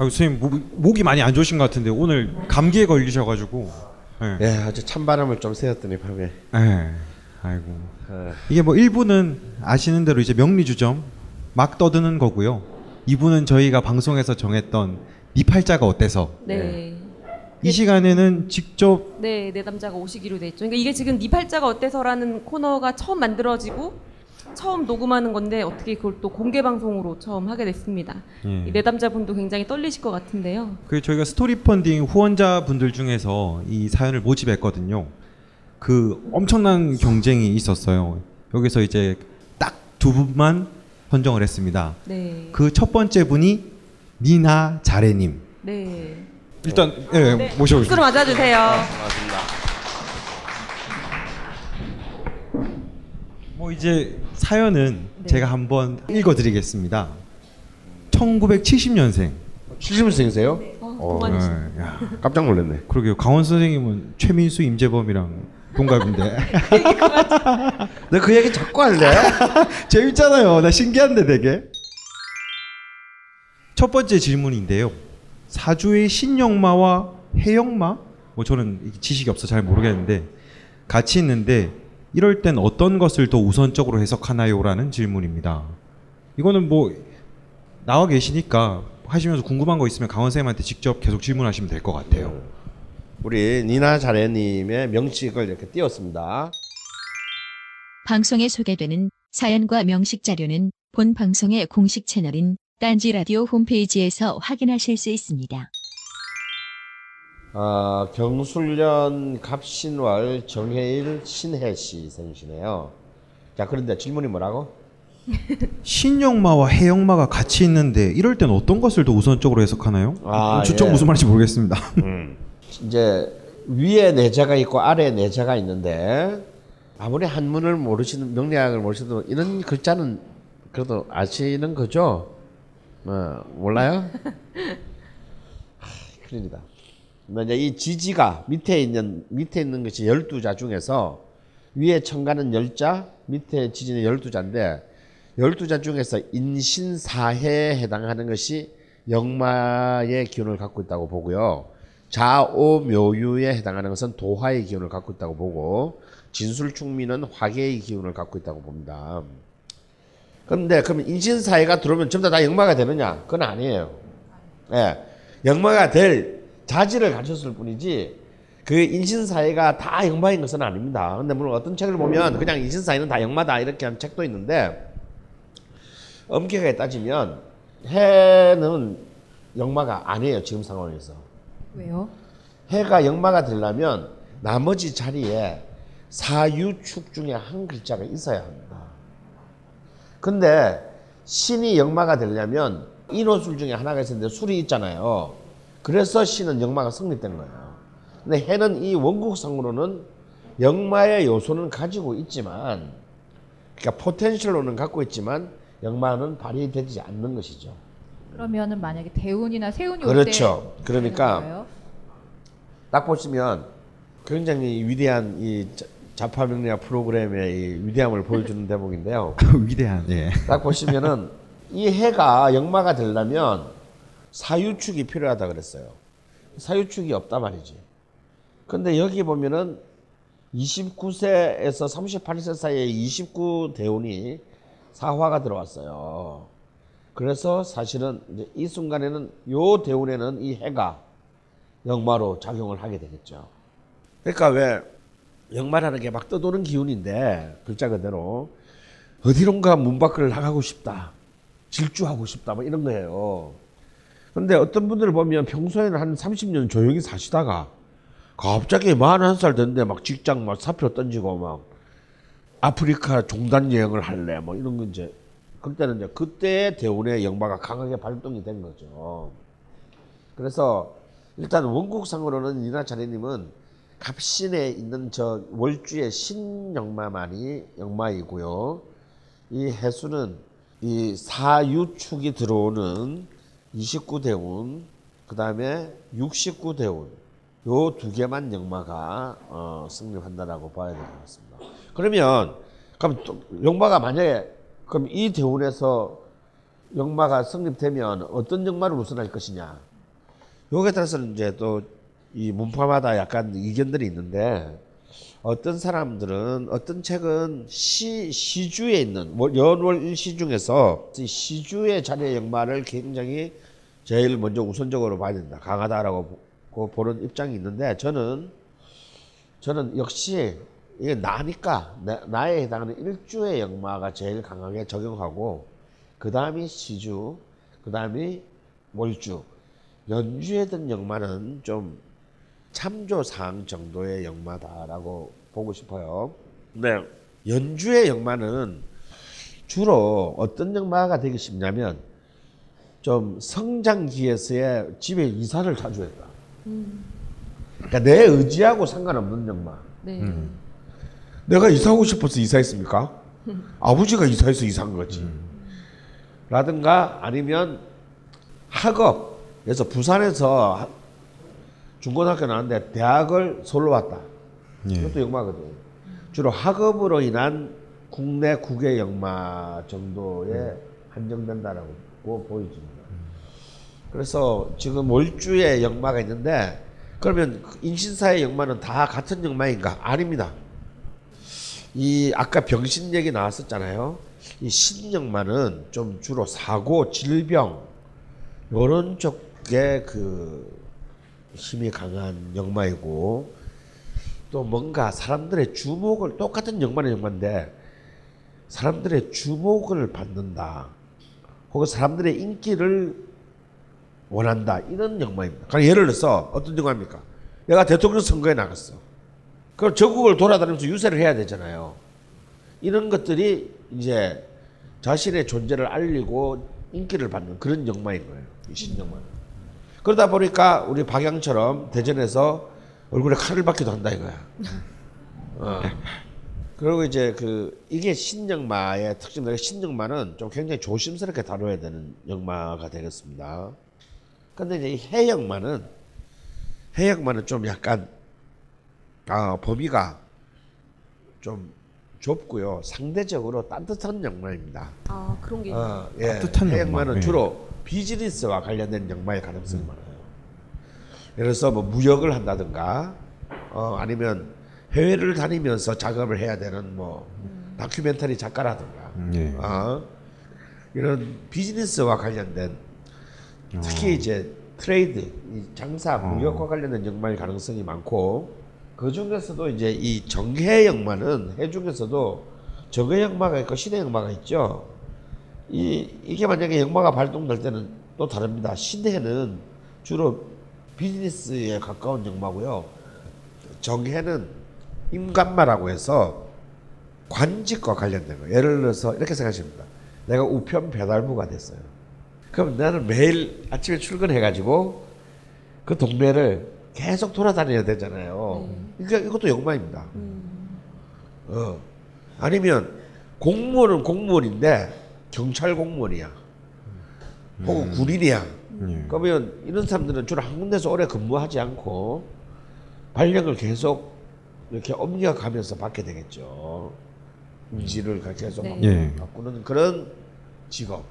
아, 선생님 목, 목이 많이 안 좋으신 것 같은데 오늘 감기에 걸리셔가지고. 예. 예, 아주 찬바람을 좀 쐬었더니 밤에. 예. 아이고. 어, 이게 뭐 1부는 아시는 대로 이제 명리주점 막 떠드는 거고요. 2부는 저희가 방송에서 정했던 네 팔자가 어때서 네. 이 시간에는 직접 네, 내 남자가 오시기로 돼 있죠. 그러니까 이게 지금 네 팔자가 어때서라는 코너가 처음 만들어지고 처음 녹음하는 건데 어떻게 그걸 또 공개 방송으로 처음 하게 됐습니다. 예. 이 내담자분도 굉장히 떨리실 것 같은데요. 그 저희가 스토리 펀딩 후원자분들 중에서 이 사연을 모집했거든요. 그 엄청난 경쟁이 있었어요. 여기서 이제 딱 두 분만 선정을 했습니다. 네. 그 첫 번째 분이 니나 자레님. 네. 일단 예, 네. 모셔보시죠. 박수로 맞아주세요. 고맙습니다. 뭐 이제 사연은 네. 제가 한번 읽어드리겠습니다. 1970년생. 70생이세요? 어, 어, 동안이시- 네, 야, 깜짝 놀랐네. 그러게요. 강원 선생님은 최민수, 임재범이랑 동갑인데 너그 얘기 자꾸 할래? 재밌잖아요. 나 신기한데 되게. 첫 번째 질문인데요. 사주의 신영마와 해영마, 뭐 저는 이 지식이 없어 잘 모르겠는데 같이 있는데 이럴 땐 어떤 것을 더 우선적으로 해석하나요?라는 질문입니다. 이거는 뭐 나와 계시니까 하시면서 궁금한 거 있으면 강원 쌤한테 직접 계속 질문하시면 될 것 같아요. 우리 니나 자레님의 명식을 이렇게 띄웠습니다. 방송에 소개되는 사연과 명식 자료는 본 방송의 공식 채널인 딴지 라디오 홈페이지에서 확인하실 수 있습니다. 아, 경술년 갑신월 정해일 신해 씨 생이시네요. 자, 그런데 질문이 뭐라고? 신영마와 해영마가 같이 있는데 이럴 땐 어떤 것을 더 우선적으로 해석하나요? 아, 저쪽 예. 무슨 말인지 모르겠습니다. 이제 위에 내자가 있고 아래에 내자가 있는데 아무리 한문을 모르시는 명리학을 모르시도 이런 글자는 그래도 아시는 거죠? 어, 몰라요? 하, 큰일이다. 이제 이 지지가 밑에 있는 밑에 있는 것이 열두 자 중에서 위에 천간은 열자, 밑에 지지는 열두 자인데 열두 자 중에서 인신사해에 해당하는 것이 영마의 기운을 갖고 있다고 보고요. 자오묘유에 해당하는 것은 도화의 기운을 갖고 있다고 보고 진술충미는 화계의 기운을 갖고 있다고 봅니다. 그런데 그럼 인신사회가 들어오면 전부 다, 다 영마가 되느냐? 그건 아니에요. 예. 영마가 될 자질을 가졌을 뿐이지 그 인신사회가 다 영마인 것은 아닙니다. 근데 물론 어떤 책을 보면 그냥 인신사회는 다 영마다 이렇게 한 책도 있는데 엄격하게 따지면 해는 영마가 아니에요. 지금 상황에서. 왜요? 해가 영마가 되려면 나머지 자리에 사유축 중에 한 글자가 있어야 합니다. 근데 신이 영마가 되려면 인호술 중에 하나가 있었는데 술이 있잖아요. 그래서 신은 영마가 성립된 거예요. 근데 해는 이 원국상으로는 영마의 요소는 가지고 있지만, 그러니까 포텐셜로는 갖고 있지만 영마는 발휘되지 않는 것이죠. 그러면은 만약에 대운이나 세운이 올 그렇죠. 때 그러니까? 딱 보시면 굉장히 위대한 이 자- 자파명리학 프로그램의 이 위대함을 보여주는 대목인데요. 위대한 예. 딱 보시면은 이 해가 역마가 되려면 사유축이 필요하다 그랬어요. 사유축이 없단 말이지. 근데 여기 보면은 29세에서 38세 사이에 29 대운이 사화가 들어왔어요. 그래서 사실은 이 순간에는 요 대운에는 이 해가 역마로 작용을 하게 되겠죠. 그러니까 왜 역마라는 게 막 떠도는 기운인데 글자 그대로 어디론가 문 밖을 나가고 싶다. 질주하고 싶다. 뭐 이런 거예요. 근데 어떤 분들을 보면 평소에는 한 30년 조용히 사시다가 갑자기 41살 됐는데 막 직장 막 사표 던지고 막 아프리카 종단 여행을 할래 뭐 이런 거 이제 그때는 이제 그때의 대운의 영마가 강하게 발동이 된 거죠. 그래서 일단 원국상으로는 이나 자네님은 갑신에 있는 저 월주의 신영마만이 영마이고요. 이 해수는 이 사유축이 들어오는 29대운, 그 다음에 69대운, 요 두 개만 영마가 어, 성립한다라고 봐야 될 것 같습니다. 그러면 그럼 또 영마가 만약에 그럼 이 대운에서 영마가 성립되면 어떤 영마를 우선할 것이냐? 요게 따라서는 이제 또 이 문파마다 약간 의견들이 있는데 어떤 사람들은 어떤 책은 시 시주에 있는 월- 연월 일시 중에서 이 시주의 자리의 역마를 굉장히 제일 먼저 우선적으로 봐야 된다. 강하다라고 보- 보는 입장이 있는데 저는 저는 역시 이게 나니까 나, 나에 해당하는 일주의 역마가 제일 강하게 적용하고 그 다음이 시주 그 다음이 월주. 연주에 든 역마는 좀 참조 사항 정도의 역마다라고 보고 싶어요. 네. 연주의 역마는 주로 어떤 역마가 되기 쉽냐면 좀 성장기에서의 집에 이사를 자주 했다. 그러니까 내 의지하고 상관없는 역마. 네. 내가 이사하고 싶어서 이사했습니까? 아버지가 이사해서 이사한 거지. 라든가 아니면 학업에서 부산에서 하- 중고등학교 나왔는데 대학을 서울로 왔다. 예. 이것도 역마거든. 주로 학업으로 인한 국내 국외 역마 정도에 한정된다라고 보- 보여집니다. 그래서 지금 월주에 역마가 있는데 그러면 인신사의 역마는 다 같은 역마인가? 아닙니다. 이 아까 병신 얘기 나왔었잖아요. 이 신역마는 좀 주로 사고, 질병 이런 쪽에 그 힘이 강한 역마이고 또 뭔가 사람들의 주목을 똑같은 역마는 역마인데 사람들의 주목을 받는다. 혹은 사람들의 인기를 원한다. 이런 역마입니다. 그러니까 예를 들어서 어떤 역마입니까? 내가 대통령 선거에 나갔어. 그럼 전국을 돌아다니면서 유세를 해야 되잖아요. 이런 것들이 이제 자신의 존재를 알리고 인기를 받는 그런 역마인 거예요. 이 신역마는. 그러다 보니까 우리 박양처럼 대전에서 얼굴에 칼을 받기도 한다 이거야. 어. 그리고 이제 그 이게 신역마의 특징들 신역마는 좀 굉장히 조심스럽게 다뤄야 되는 역마가 되겠습니다. 근데 이제 이 해역마는 해역마는 좀 약간 아, 범위가 좀 좁고요. 상대적으로 따뜻한 역마입니다. 아 그런 게 어, 예. 따뜻한 해역마는 역마, 예. 주로 비즈니스와 관련된 역마의 가능성이 많아요. 예를 들어서 뭐 무역을 한다든가, 어, 아니면 해외를 다니면서 작업을 해야 되는 뭐 다큐멘터리 작가라든가, 음, 예. 어, 이런 비즈니스와 관련된 어. 특히 이제 트레이드, 이 장사, 무역과 관련된 역마의 가능성이 많고 그 중에서도 이제 이 정해 역마는 해 중에서도 정해 역마가 있고 신해 역마가 있죠. 이 이게 만약에 역마가 발동될 때는 또 다릅니다. 신해는 주로 비즈니스에 가까운 역마고요. 정해는 임관마라고 해서 관직과 관련된 거. 예를 들어서 이렇게 생각하십니다. 내가 우편 배달부가 됐어요. 그럼 나는 매일 아침에 출근해가지고 그 동네를 계속 돌아다녀야 되잖아요. 그러니까 이것도 역마입니다. 어. 아니면 공무원은 공무원인데 경찰 공무원이야. 혹은 군인이야. 예. 그러면 이런 사람들은 주로 한 군데서 오래 근무하지 않고 발령을 계속 이렇게 옮겨가면서 받게 되겠죠. 인지를 계속 네. 예. 바꾸는 그런 직업.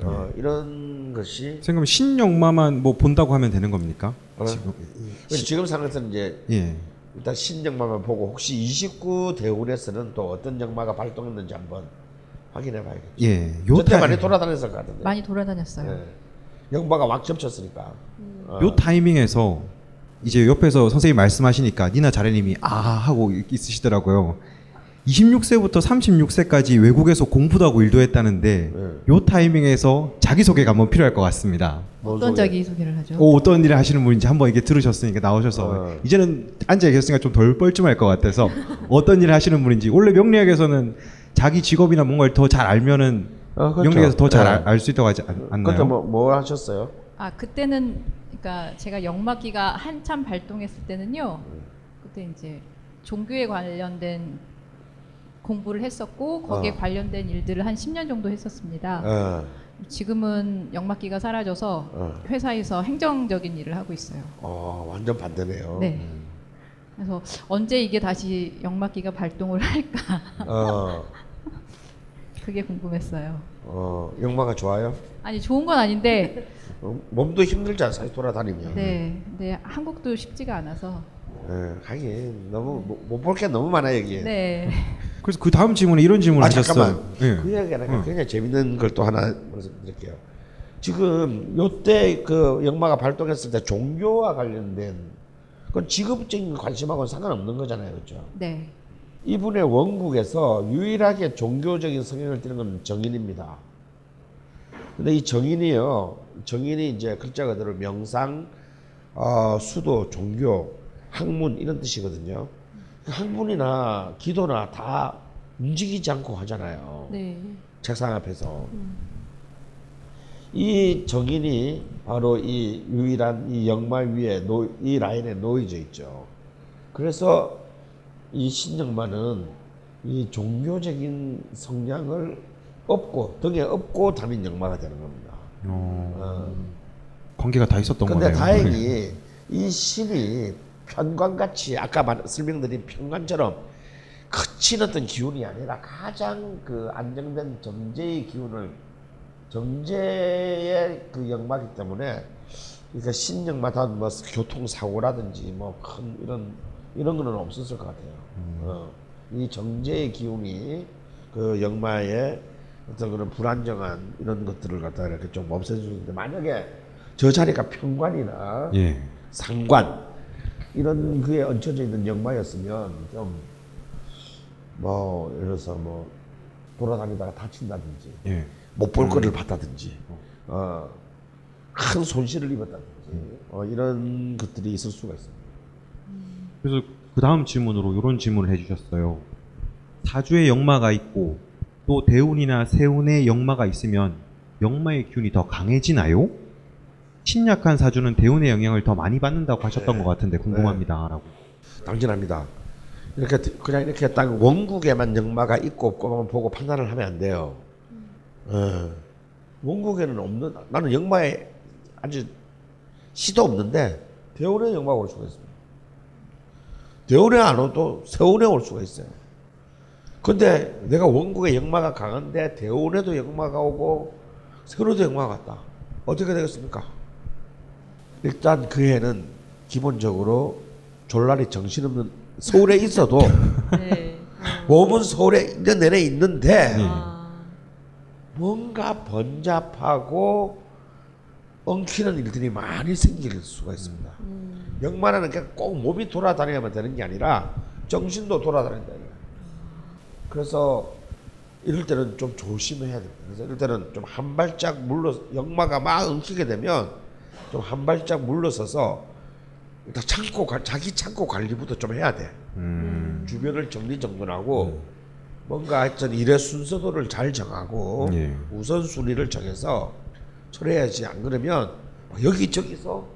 어, 이런 것이 생각하면 신역마만 뭐 본다고 하면 되는 겁니까? 어? 지금 지금 상황에서는 이제 예. 일단 신역마만 보고 혹시 29 대운에서는 또 어떤 역마가 발동했는지 한번 확인해 봐야겠죠. 예. 요 저때 타임 많이 돌아다녔을 것 같은데. 많이 돌아다녔어요. 예. 역마가 막 겹쳤으니까. 어. 요 타이밍에서 이제 옆에서 선생님 말씀하시니까 니나 자레님이 아 하고 있으시더라고요. 26세부터 36세까지 외국에서 공부도 하고 일도 했다는데 네. 요 타이밍에서 자기소개가 한번 필요할 것 같습니다. 뭔 어떤 소리야? 자기 소개를 하죠? 어, 어떤 일을 하시는 분인지 한번 이게 들으셨으니까 나오셔서 어. 이제는 앉아 계셨으니까 좀 덜 뻘쭘할 것 같아서 어떤 일을 하시는 분인지 원래 명리학에서는 자기 직업이나 뭔가를 더 잘 알면은 어, 그렇죠. 명리학에서 더잘 네. 알수 있다고 하지 않, 않나요? 그때 뭐, 뭐 하셨어요? 아 그때는 그러니까 제가 영마기가 한참 발동했을 때는요. 그때 이제 종교에 관련된 공부를 했었고 거기에 어. 관련된 일들을 한 10년 정도 했었습니다. 어. 지금은 영마기가 사라져서 어. 회사에서 행정적인 일을 하고 있어요. 어, 완전 반대네요. 네. 그래서 언제 이게 다시 영마기가 발동을 할까 어. 그게 궁금했어요. 어, 영마가 좋아요? 아니 좋은 건 아닌데 어, 몸도 힘들잖아 사실 돌아다니면. 네, 네 한국도 쉽지가 않아서 예, 하긴 너무 못 볼 게 너무 많아 여기에. 네. 그래서 그 다음 질문에 이런 질문을 아 하셨어요. 잠깐만. 예. 그 이야기가 응. 굉장히 재밌는 걸 또 하나 말씀드릴게요. 지금 요때 그 영마가 발동했을 때 종교와 관련된 그건 지급적인 관심하고는 상관없는 거잖아요, 그렇죠? 네. 이분의 원국에서 유일하게 종교적인 성향을 띠는 건 정인입니다. 근데 이 정인이요, 정인이 이제 글자 그대로 명상, 어, 수도, 종교, 학문 이런 뜻이거든요. 그 학문이나 기도나 다 움직이지 않고 하잖아요. 네. 책상 앞에서. 이 정인이 바로 이 유일한 이 영마 위에 놓, 이 라인에 놓여져 있죠. 그래서 이 신영마는 이 종교적인 성향을 업고 등에 업고 다닌 영마가 되는 겁니다. 어, 어. 관계가 다 있었던 근데 거네요. 다행히 이 신이 편관같이 아까 말, 설명드린 편관처럼 거친 어떤 기운이 아니라 가장 그 안정된 정제의 기운을 정제의 그 영마기 때문에 그러니까 신영마다 뭐 교통사고라든지 뭐 큰 이런 이런 거는 없었을 것 같아요. 어. 이 정제의 기운이 그 영마의 어떤 그런 불안정한 이런 것들을 갖다가 이렇게 좀 없애주는데 만약에 저 자리가 평관이나 예. 상관 이런 그에 얹혀져 있는 영마였으면 좀 뭐 예를 들어서 뭐 돌아다니다가 다친다든지 예. 못볼 거를 봤다든지 어, 큰 손실을 입었다든지 어, 이런 것들이 있을 수가 있습니다. 그래서 그 다음 질문으로 이런 질문을 해주셨어요. 사주에 역마가 있고 또 대운이나 세운에 역마가 있으면 역마의 기운이 더 강해지나요? 신약한 사주는 대운의 영향을 더 많이 받는다고 하셨던 네. 것 같은데 궁금합니다라고. 당진합니다. 이렇게 그냥 이렇게 딱 원국에만 영마가 있고 없고만 보고 판단을 하면 안 돼요. 어, 원국에는 없는 나는 영마에 아주 시도 없는데 대운에 영마가 올 수가 있습니다. 대운에 안 오도 세운에 올 수가 있어요. 근데 내가 원국에 영마가 강한데 대운에도 영마가 오고 세운에도 영마가 왔다. 어떻게 되겠습니까? 일단 그 해는 기본적으로 졸라리 정신없는 서울에 있어도 네. 몸은 서울에 있는 내내 있는데 아, 뭔가 번잡하고 엉키는 일들이 많이 생길 수가 있습니다. 음. 역마라는 게꼭 몸이 돌아다녀야만 되는 게 아니라 정신도 돌아다닌다. 그래서 이럴 때는 좀 조심해야 됩니다. 그래서 이럴 때는 좀 한 발짝 물러 역마가 막 엉키게 되면 좀 한 발짝 물러서서 일단 창고 관- 자기 창고 관리부터 좀 해야 돼. 음. 주변을 정리정돈하고 뭔가 하여튼 일의 순서도를 잘 정하고 예. 우선순위를 정해서 처리해야지 안 그러면 막 여기저기서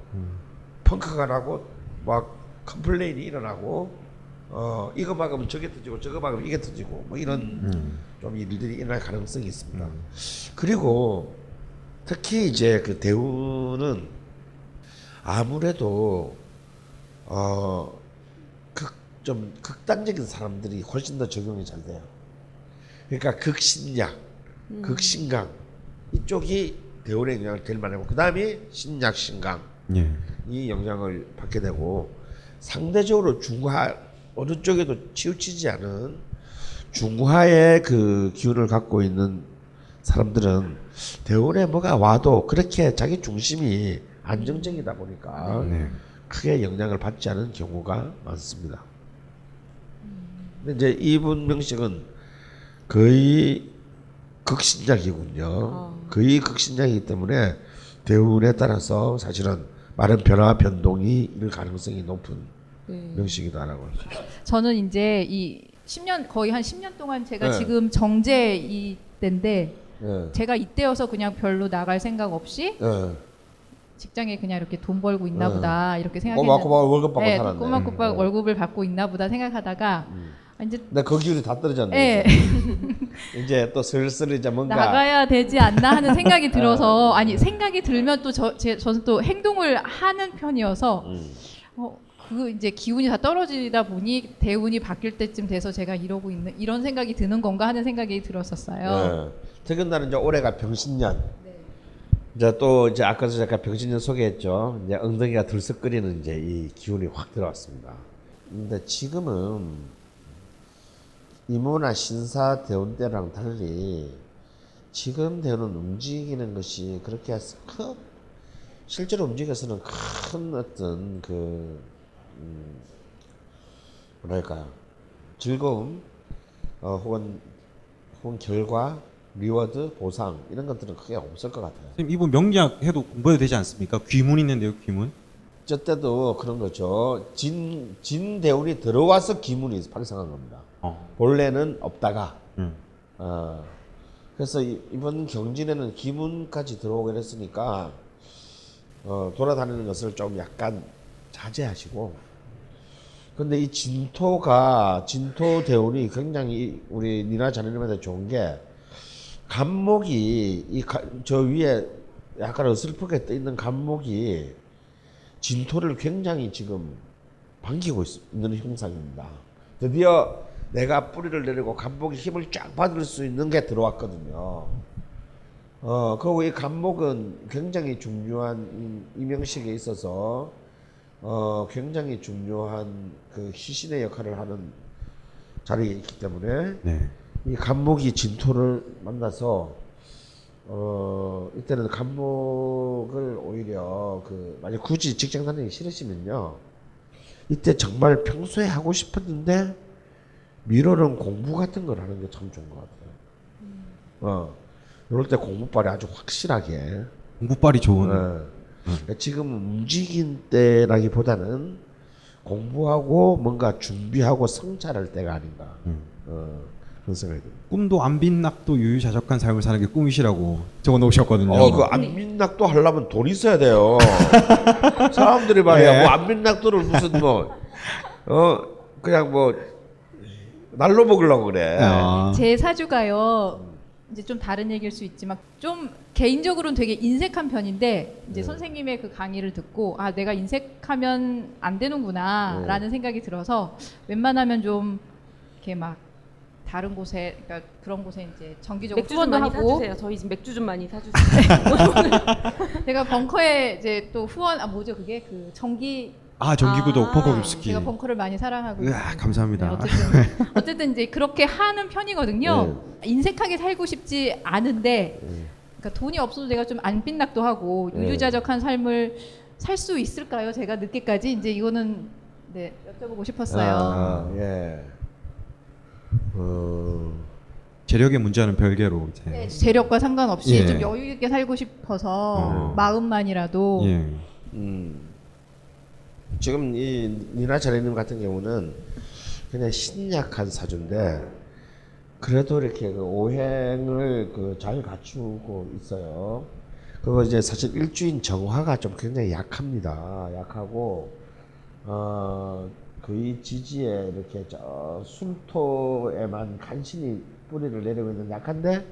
펑크가 나고 막 complain이 일어나고 어 이거 막으면 저게 터지고 저거 막으면 이게 터지고 뭐 이런 음. 좀 일들이 일어날 가능성이 있습니다. 그리고 특히 이제 그 대운은 아무래도 어 극 좀 극단적인 사람들이 훨씬 더 적용이 잘 돼요. 그러니까 극신약, 극신강 이쪽이 대운의 영향을 제일 많이 받고 그 다음이 신약, 신강 예. 이 영향을 받게 되고 상대적으로 중화 어느 쪽에도 치우치지 않은 중화의 그 기운을 갖고 있는 사람들은 대운에 뭐가 와도 그렇게 자기 중심이 안정적이다 보니까 네. 크게 영향을 받지 않은 경우가 많습니다. 근데 이제 이분 명식은 거의 극신약이군요. 어. 거의 극신약이기 때문에 대운에 따라서 사실은 많은 변화 변동이 일 가능성이 높은 네. 명식이다라고 할 수 있습니다. 저는 이제 이 10년 거의 한 10년 동안 제가 네. 지금 정제 이때인데 예. 제가 이때여서 그냥 별로 나갈 생각 없이 예. 직장에 그냥 이렇게 돈 벌고 있나 네. 보다 이렇게 생각했는데 꼬박꼬박 월급 받고 네, 살았네. 꼬박꼬박 음. 월급을 받고 있나 보다 생각하다가 아, 이제 근데 그 기운이 다 떨어졌네. 예, 이제 또 슬슬 이제 뭔가 나가야 되지 않나 하는 생각이 들어서 아니 생각이 들면 또 저, 제, 저는 또 행동을 하는 편이어서 음. 어, 그 이제 기운이 다 떨어지다 보니 대운이 바뀔 때쯤 돼서 제가 이러고 있는 이런 생각이 드는 건가 하는 생각이 들었었어요. 네. 특히나 이제 올해가 병신년. 이제 또 이제 아까도 제가 병신년 소개했죠. 이제 엉덩이가 들썩거리는 이제 이 기운이 확 들어왔습니다. 근데 지금은 임오나 신사 대운 때랑 달리 지금 대운은 움직이는 것이 그렇게 큰 실제로 움직여서는 큰 어떤 그 음, 뭐랄까요 즐거움 어, 혹은 혹은 결과 reward 보상 이런 것들은 크게 없을 것 같아요. 선생님 이분 명리학 해도 공부해도 되지 않습니까? 귀문 있는데요, 귀문. 저 때도 그런 거죠. 진, 진 대운이 들어와서 기문이 발생한 겁니다. 어. 본래는 없다가 음. 어, 그래서 이, 이번 경진에는 기문까지 들어오게 됐으니까 어, 돌아다니는 것을 좀 약간 자제하시고 근데 이 진토가 진토 대운이 굉장히 우리 니나 자네님한테 좋은 게 간목이 이 저 위에 약간 어슬프게 떠 있는 간목이 진토를 굉장히 지금 반기고 있, 있는 형상입니다. 드디어 내가 뿌리를 내리고 간목이 힘을 쫙 받을 수 있는 게 들어왔거든요. 어, 그리고 이 간목은 굉장히 중요한 이- 이명식에 있어서 어, 굉장히 중요한 그 시신의 역할을 하는 자리에 있기 때문에 네. 이 간목이 진토를 만나서 어 이때는 간목을 오히려 그 만약 굳이 직장 다니기 싫으시면요 이때 정말 평소에 하고 싶었는데 미뤄놓은 공부 같은 걸 하는 게 참 좋은 것 같아요. 어 이럴 때 공부빨이 아주 확실하게 공부빨이 좋은. 어, 그러니까 지금 움직인 때라기보다는 공부하고 뭔가 준비하고 성찰할 때가 아닌가 어, 그런 생각이 듭니다. 꿈도 안 빛낙도 유유자적한 삶을 사는 게 꿈이시라고 적어 놓으셨거든요. 어, 그 안민낙도 하려면 돈 있어야 돼요. 사람들이 말이야, 예. 뭐 안민낙도를 무슨 뭐, 어, 그냥 뭐, 날로 먹으려고 그래. 아. 제 사주가요. 이제 좀 다른 얘기일 수 있지만 좀 개인적으로는 되게 인색한 편인데 이제 선생님의 그 강의를 듣고 아 내가 인색하면 안 되는구나라는 생각이 들어서 웬만하면 좀 이렇게 막 다른 곳에 그러니까 그런 곳에 이제 정기적으로 맥주 좀 후원도 많이 하고 사주세요. 저희 집 맥주 좀 많이 사주세요. 제가 벙커에 이제 또 후원 아 뭐죠 그게 그 정기 아 전기구독 아, 펑커 급스키. 제가 벙커를 많이 사랑하고 으아. 감사합니다. 네, 어쨌든, 어쨌든 이제 그렇게 하는 편이거든요. 인색하게 살고 싶지 않은데, 그러니까 돈이 없어도 내가 좀 안빛낙도 하고 네. 유유자적한 삶을 살 수 있을까요? 제가 늦게까지 이제 이거는 네 여쭤보고 싶었어요. 아, 예. 어, 재력의 문제와는 별개로 이제. 네, 재력과 상관없이 예. 좀 여유 있게 살고 싶어서 어. 마음만이라도 예. 음. 지금 이 니나 자리님 같은 경우는 그냥 신약한 사주인데 그래도 이렇게 그 오행을 그 잘 갖추고 있어요. 그거 이제 사실 일주인 정화가 좀 굉장히 약합니다. 약하고 어 거의 지지에 이렇게 저 술토에만 간신히 뿌리를 내리고 있는 약한데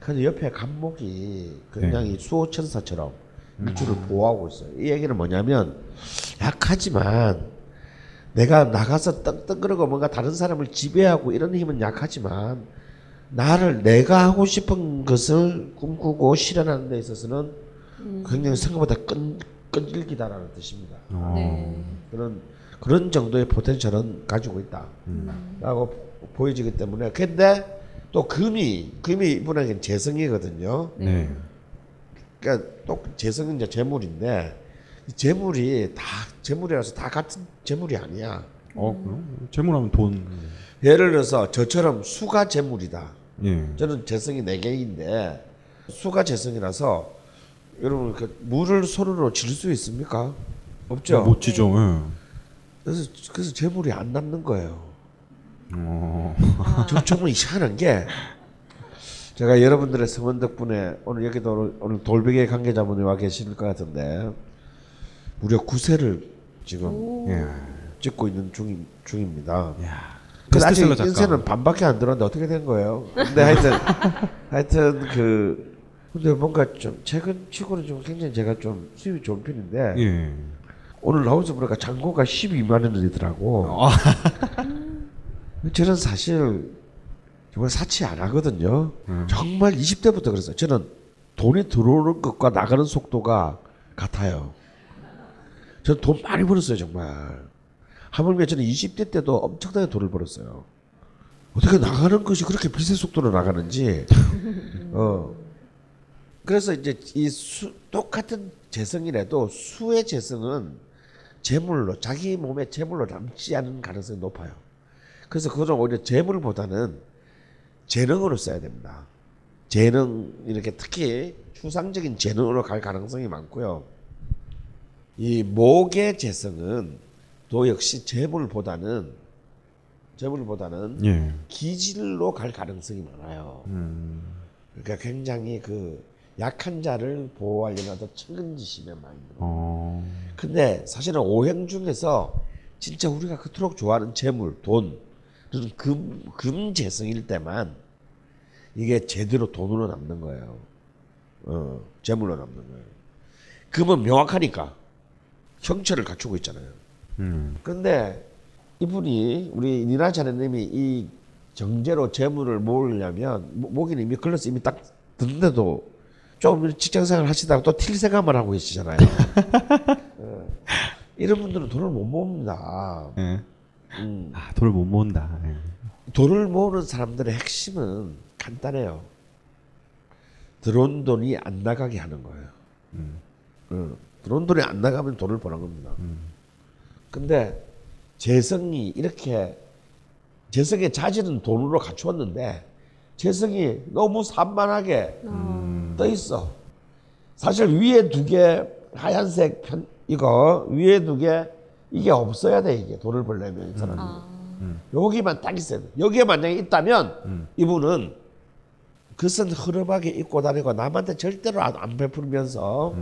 그 옆에 간목이 굉장히 수호천사처럼 일주를 보호하고 있어요. 이 얘기는 뭐냐면 약하지만 내가 나가서 떡떡거리고 뭔가 다른 사람을 지배하고 이런 힘은 약하지만 나를 내가 하고 싶은 것을 꿈꾸고 실현하는 데 있어서는 굉장히 생각보다 끈, 끈질기다라는 뜻입니다. 어. 네. 그런 그런 정도의 포텐셜은 가지고 있다라고 보여지기 때문에 근데 또 금이 금이 이분에게는 재성이거든요. 네. 그러니까 또 재성은 이제 재물인데 이 재물이 다 재물이라서 다 같은 재물이 아니야. 어, 그럼 재물하면 돈. 예를 들어서 저처럼 수가 재물이다. 예. 저는 재성이 네 개인데 수가 재성이라서 여러분 그 물을 손으로 질 수 있습니까? 없죠. 못 지죠. 예. 그래서 그래서 재물이 안 남는 거예요. 어. 저 정말 희한한 게 제가 여러분들의 성원 덕분에 오늘 여기도 오늘, 오늘 돌베개 관계자분이 와 계실 것 같은데 무려 9세를 지금 예. 찍고 있는 중임, 중입니다. 야. 근데 아직 작가. 인쇄는 반밖에 안 들었는데 어떻게 된 거예요? 근데 하여튼 하여튼 그 근데 뭔가 좀 최근 치고는 좀 굉장히 제가 좀 수입이 좋은 편인데 예. 오늘 나오서 보니까 잔고가 12만 원이더라고. 어. 저는 사실 정말 사치 안 하거든요. 음. 정말 20대부터 그랬어요. 저는 돈이 들어오는 것과 나가는 속도가 같아요. 저는 돈 많이 벌었어요, 정말. 하물며 저는 20대 때도 엄청나게 돈을 벌었어요. 어떻게 나가는 것이 그렇게 비슷 속도로 나가는지. 어. 그래서 이제 이 수, 똑같은 재성이라도 수의 재성은 재물로 자기 몸에 재물로 남지 않은 가능성이 높아요. 그래서 그거는 오히려 재물보다는 재능으로 써야 됩니다. 재능 이렇게 특히 추상적인 재능으로 갈 가능성이 많고요. 이 목의 재성은 또 역시 재물보다는 재물보다는 예. 기질로 갈 가능성이 많아요. 음. 그러니까 굉장히 그 약한 자를 보호하려면 더 측은지심의 마인드로. 어. 근데 사실은 오행 중에서 진짜 우리가 그토록 좋아하는 재물, 돈, 그런 금, 금 재성일 때만 이게 제대로 돈으로 남는 거예요. 어, 재물로 남는 거예요. 금은 명확하니까 형체를 갖추고 있잖아요. 음. 근데 이분이 우리 니나 자네님이 이 정제로 재물을 모으려면 모- 모기는 이미 글러스 이미 딱 듣는데도 좀 직장생활 하시다가 또 틸 생각만 하고 계시잖아요. 어. 이런 분들은 돈을 못 모읍니다. 예. 음. 아, 돈을 못 모은다. 예. 돈을 모으는 사람들의 핵심은 간단해요. 들어온 돈이 안 나가게 하는 거예요. 어, 들어온 돈이 안 나가면 돈을 버는 겁니다. 근데 재성이 이렇게 재성의 자질은 돈으로 갖추었는데 재성이 너무 산만하게 떠 있어. 사실 위에 두 개 하얀색 편 이거 위에 두 개 이게 없어야 돼 이게 돈을 벌려면 이 사람이. 여기만 딱 있어야 돼. 여기에 만약에 있다면 이분은 그것은 흐름하게 입고 다니고 남한테 절대로 안, 안 베풀면서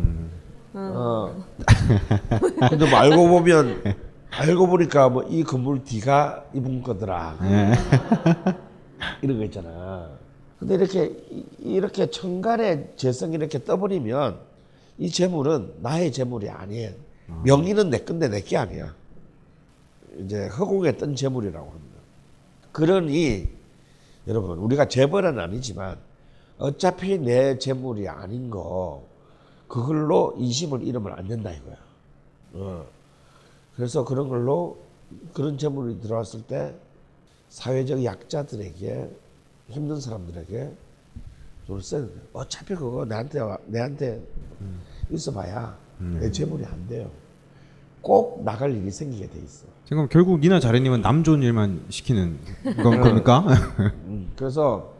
어. 근데 뭐 알고 보면 알고 보니까 뭐 이 건물 뒤가 이분 거더라 이런 거 있잖아. 근데 이렇게 이- 이렇게 천간에 재성이 이렇게 떠버리면 이 재물은 나의 재물이 아니에요. 명의는 내 건데 내 게 아니야. 이제 허공에 뜬 재물이라고 합니다. 그러니 여러분 우리가 재벌은 아니지만 어차피 내 재물이 아닌 거 그걸로 인심을 잃으면 안 된다 이거야. 어. 그래서 그런 걸로 그런 재물이 들어왔을 때 사회적 약자들에게 힘든 사람들에게 돈을 써야 돼요. 어차피 그거 나한테 와- 내한테 있어봐야 내 재물이 안 돼요. 꼭 나갈 일이 생기게 돼 있어. 지금 결국 니나 자레님은 남 좋은 일만 시키는 건 겁니까? 음, 그래서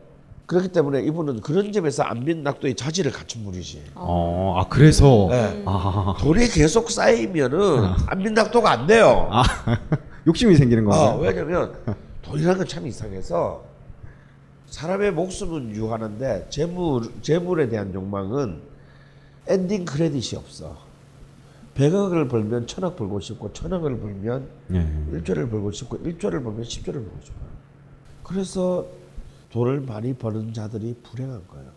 그렇기 때문에 이분은 그런 점에서 안빈낙도의 자질을 갖춘 분이지. 어, 아 그래서 네. 아, 돈이 계속 쌓이면은 안빈낙도가 안 돼요. 아 욕심이 생기는 어, 건가요? 왜냐면 돈이라는 건 참 이상해서 사람의 목숨은 유한한데 재물 재물에 대한 욕망은 엔딩 크레딧이 없어. 100억을 벌면 천억 벌고 싶고 천억을 벌면 예. 1조를 벌고 싶고 1조를 벌면 10조를 벌고 싶어요. 그래서 돈을 많이 버는 자들이 불행한 거예요.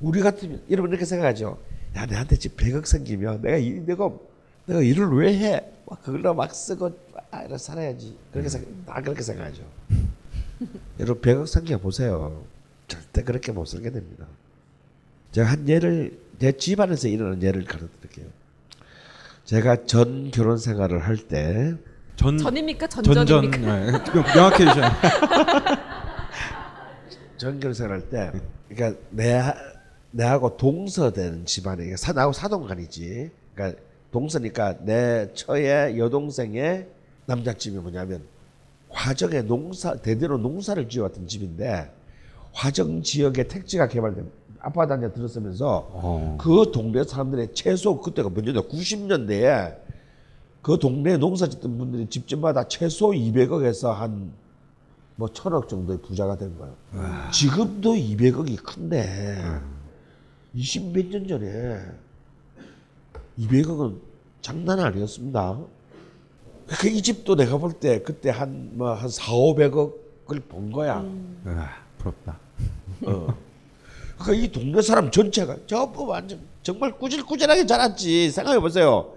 우리 같으면 여러분 이렇게 생각하죠. 야 내한테 지금 100억 생기면 내가 이, 내가 내가 일을 왜 해? 막 그걸로 막 쓰고 아 이래 살아야지. 그렇게 생각 다 그렇게 생각하죠. 여러분 100억 생겨 보세요. 절대 그렇게 못 살게 됩니다. 제가 한 예를 제 집안에서 일어난 예를 가르쳐 드릴게요. 제가 전 결혼 생활을 할 때 전 전입니까? 전전 전전입니까? 예. 좀 명확해 주셔야. 전결생을 할 때, 그러니까 내 내하고 동서되는 집안에 사 나하고 사동간이지. 그러니까 동서니까 내 처의 여동생의 남자집이 뭐냐면 화정에 농사 대대로 농사를 지어왔던 집인데 화정 지역에 택지가 개발된 아파트 한대 들었으면서 어. 그 동네 사람들의 최소 그때가 몇 년대 90년대에 그 동네에 농사 짓던 분들이 집집마다 최소 200억에서 한 뭐 천억 정도의 부자가 된 거예요. 지금도 200억이 큰데 20몇 년 전에 200억은 장난 아니었습니다. 그 이 집도 내가 볼 때 그때 한 뭐한 4, 500억을 번 거야. 으아, 부럽다. 어. 그러니까 이 동네 사람 전체가 전부 완전 정말 꾸질꾸질하게 자랐지. 생각해 보세요.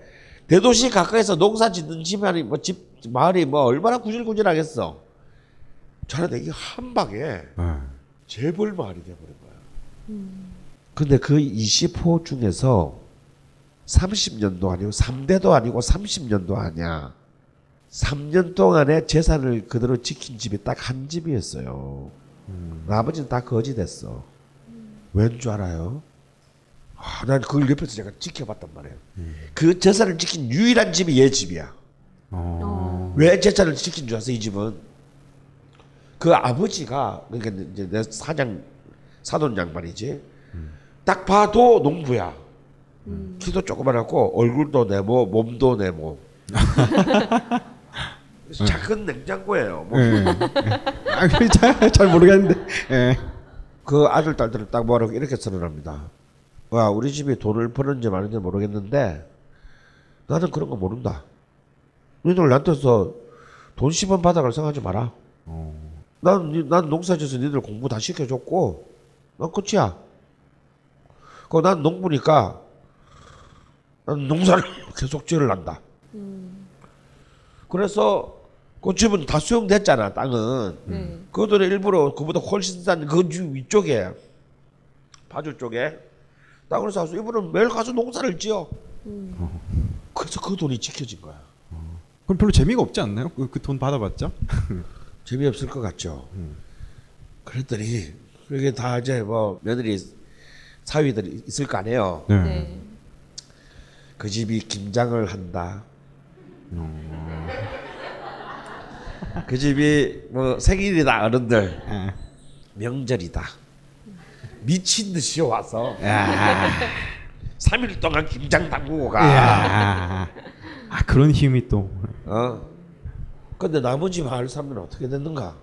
대도시 가까이서 농사 짓는 집안이 뭐 집 마을이 뭐 얼마나 구질구질하겠어. 저는 이게 한 방에 네. 재벌 마을이 돼버린 거야. 근데 그 20호 중에서 30년도 아니고 3대도 아니고 30년도 아니야. 3년 동안에 재산을 그대로 지킨 집이 딱 한 집이었어요. 나머지는 다 거지 됐어. 왠줄 알아요? 아, 난 그걸 옆에서 제가 지켜봤단 말이에요. 그 재산을 지킨 유일한 집이 얘 집이야. 어. 왜 재산을 지킨 줄 아세요? 이 집은 그 아버지가 그러니까 이제 내 사장 사돈 양반이지. 딱 봐도 농부야. 키도 조그만하고 얼굴도 네모, 몸도 네모. 작은 냉장고예요. 뭐. 예. 아, 그 잘, 잘 모르겠는데. 예. 그 아들 딸들을 딱 모아놓고 이렇게 선언합니다. 와 우리 집이 돈을 버는지 마는지 모르겠는데 나는 그런 거 모른다. 너희들 나한테서 돈 10원 받아갈 생각하지 마라. 난, 니- 난 농사지어서 니들 공부 다 시켜줬고 난 끝이야. 그 난 농부니까 난 농사를 계속 지을 난다. 그래서 그 집은 다 수용됐잖아 땅은. 네. 그들은 일부러 그보다 훨씬 싼그 위쪽에 파주 쪽에 땅을 사서 이분은 매일 가서 농사를 지어. 그래서 그 돈이 지켜진 거야. 그럼 별로 재미가 없지 않나요? 그 돈 받아봤자? 재미없을 것 같죠. 그랬더니 그게 다 이제 뭐 며느리 사위들이 있을 거 아니에요. 네. 그 집이 김장을 한다. 그 집이 뭐 생일이다 어른들 예. 명절이다. 미친 듯이 와서 야. 3일 동안 김장 담그고 가. 야. 아, 그런 힘이 또. 어. 근데 나머지 마을 사람들은 어떻게 됐는가?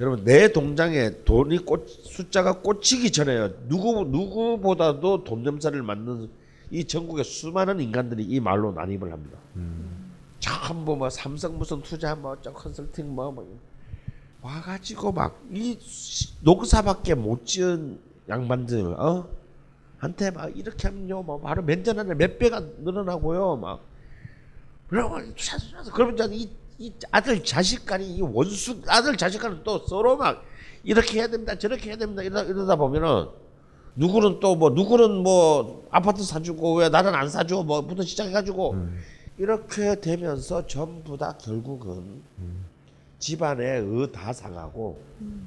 여러분 내 동장에 돈이 꽂 숫자가 꽂히기 전에요. 누구 누구보다도 돈 냄새를 맡는 이 전국의 수많은 인간들이 이 마을로 난입을 합니다. 전부 뭐 삼성 무슨 투자 뭐 저 컨설팅 뭐, 뭐 와가지고 막 이 농사밖에 못 지은 양반들 어 한테 막 이렇게 하면요 뭐 바로 몇년 안에 몇 배가 늘어나고요 막 찾아서 그러면 이제 이, 이 아들 자식 간이 이 원수 아들 자식 간은 또 서로 막 이렇게 해야 됩니다 저렇게 해야 됩니다 이러다, 이러다 보면은 누구는 또 뭐 누구는 뭐 아파트 사주고 왜 나는 안 사줘? 뭐부터 시작해가지고 이렇게 되면서 전부 다 결국은 집안에 의다 상하고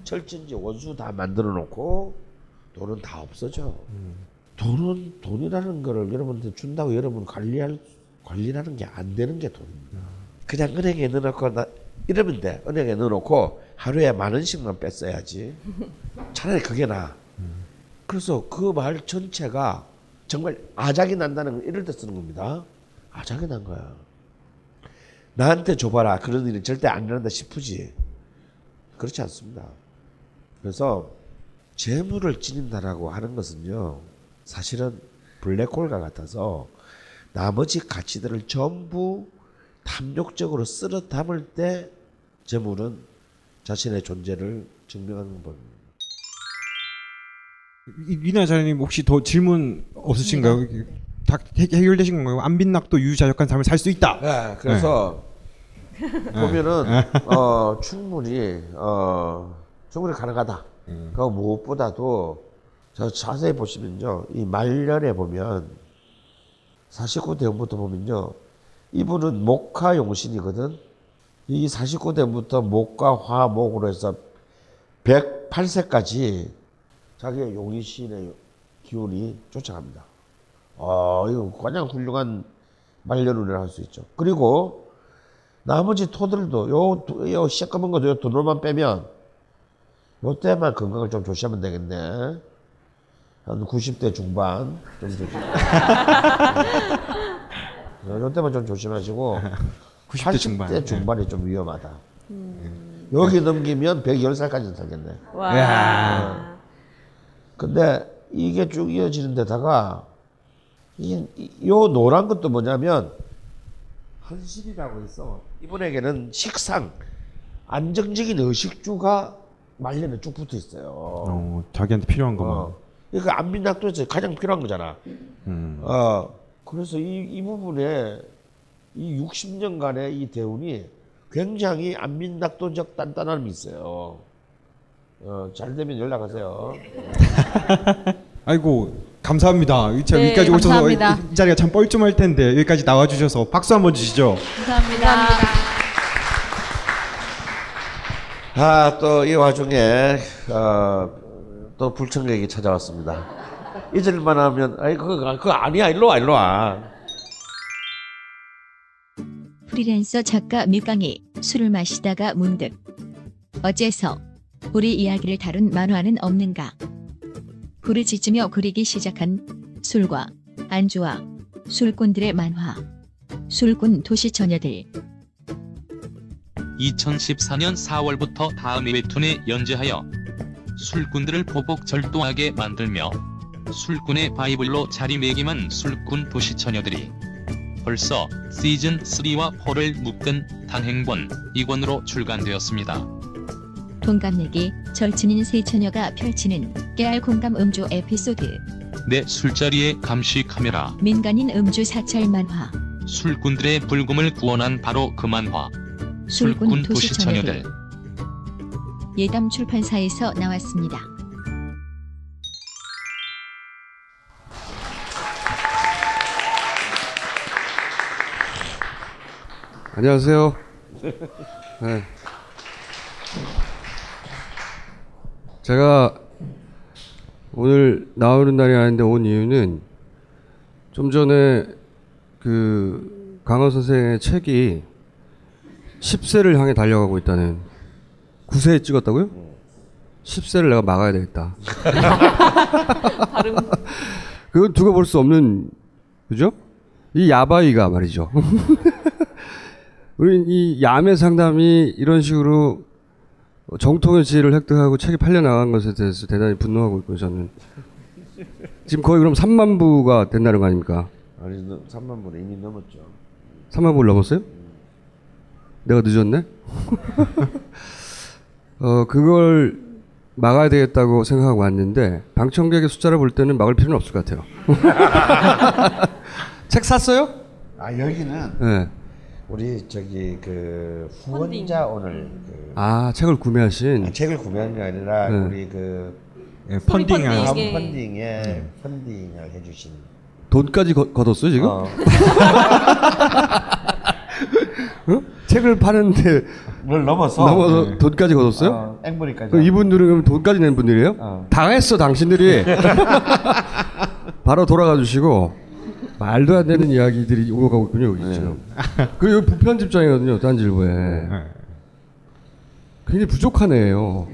철진지 원수 다 만들어 놓고 돈은 다 없어져. 돈은 돈이라는 거를 여러분한테 준다고 여러분 관리할 관리라는 게 안 되는 게 돈입니다. 그냥 은행에 넣어놓고 나 이러면 돼. 은행에 넣어놓고 하루에 만 원씩만 뺐어야지. 차라리 그게 나. 그래서 그 말 전체가 정말 아작이 난다는 걸 이럴 때 쓰는 겁니다. 아작이 난 거야. 나한테 줘봐라. 그런 일이 절대 안 일어난다 싶으지. 그렇지 않습니다. 그래서 재물을 지닌다라고 하는 것은요. 사실은 블랙홀과 같아서 나머지 가치들을 전부 탐욕적으로 쓸어 담을 때 재물은 자신의 존재를 증명하는 법입니다. 이- 이나 자님 혹시 더 질문 없으신가요? 다 해- 해결되신 건가요? 안 빚낙도 유자적한 삶을 살 수 있다. 네, 그래서 보면은 어, 충분히 어, 충분히 가능하다. 그 무엇보다도 저 자세히 보시면요, 이 말년에 보면 49대부터 보면요, 이분은 목화 용신이거든. 이 49대부터 목과 화, 목으로 해서 108세까지 자기의 용신의 기운이 쫓아갑니다. 어, 이거 가장 훌륭한 말년운이라 할수 있죠. 그리고 나머지 토들도 요, 두- 요 시꺼먼 거도 요 두놈만 빼면 요 때만 건강을 좀 조심하면 되겠네. 한 90대 중반 좀 조심. 요 때만 좀 조심하시고 90대 중반. 80대 중반이 좀 위험하다. 여기 넘기면 110살까지 살겠네. 와. 야. 근데 이게 쭉 이어지는 데다가 이, 이- 요 노란 것도 뭐냐면 헌실이라고 있어. 이분에게는 식상 안정적인 의식주가 말년에 쭉 붙어 있어요. 어, 자기한테 필요한 것만. 어. 그러니까 안민낙도에서 가장 필요한 거잖아. 음. 어, 그래서 이, 이 부분에 이 60년간의 이 대운이 굉장히 안민닥도적 단단함이 있어요. 어, 잘 되면 연락하세요. 아이고 감사합니다. 참 네, 여기까지 오셔서 감사합니다. 이, 이 자리가 참 뻘쭘할 텐데 여기까지 나와주셔서 박수 한번 주시죠. 감사합니다. 아, 또 이 와중에 어, 또 불청객이 찾아왔습니다. 잊을만 하면 아이 그거 그거 아니야. 일로 와 일로 와. 프리랜서 작가 밀강이 술을 마시다가 문득. 어째서 우리 이야기를 다룬 만화는 없는가? 부르짖으며 그리기 시작한 술과 안주와 술꾼들의 만화. 술꾼 도시 처녀들. 2014년 4월부터 다음 웹툰에 연재하여 술꾼들을 보복 절도하게 만들며 술꾼의 바이블로 자리매김한 술꾼 도시처녀들이 벌써 시즌 3와 4를 묶은 단행본 2권으로 출간되었습니다. 동갑내기 절친인 세 처녀가 펼치는 깨알 공감 음주 에피소드. 내 술자리에 감시 카메라. 민간인 음주 사찰 만화. 술꾼들의 불금을 구원한 바로 그 만화. 술꾼 술꾼 도시 처녀들. 도시처녀들. 예담 출판사에서 나왔습니다. 안녕하세요. 네. 제가 오늘 나오는 날이 아닌데 온 이유는 좀 전에 그 강원 선생의 책이 10세를 향해 달려가고 있다는 9세에 찍었다고요? 10세를 내가 막아야 되겠다. 그건 두고 볼 수 없는 그죠? 이 야바이가 말이죠. 우리 이 야매 상담이 이런 식으로 정통의 지위를 획득하고 책이 팔려 나간 것에 대해서 대단히 분노하고 있고 저는 지금 거의 그럼 3만 부가 된다는 거 아닙니까? 아니 3만 분 이미 넘었죠. 3만 부를 넘었어요? 내가 늦었네? 어, 그걸 막아야 되겠다고 생각하고 왔는데, 방청객의 숫자를 볼 때는 막을 필요는 없을 것 같아요. 책 샀어요? 아 여기는 네. 우리 저기 그 후원자 오늘 그 아, 책을 구매하신. 아, 책을 구매한 게 아니라 네. 우리 그 예, 펀딩 펀딩. 한 이게- 펀딩에 펀딩을 해주신 돈까지 거, 걷었어요, 지금? 어, 어? 책을 파는데 를 넘어서 넘어서 돈까지 걷었어요? 어, 앵무리까지 그럼 이분들은 그럼 돈까지 낸 분들이에요? 어. 당했어, 당신들이. 바로 돌아가 주시고, 말도 안 되는 이야기들이 오고 가고 있군요, 여기 지금. 그리고 여기 부편집장이거든요, 딴질보에. 굉장히 부족하네요.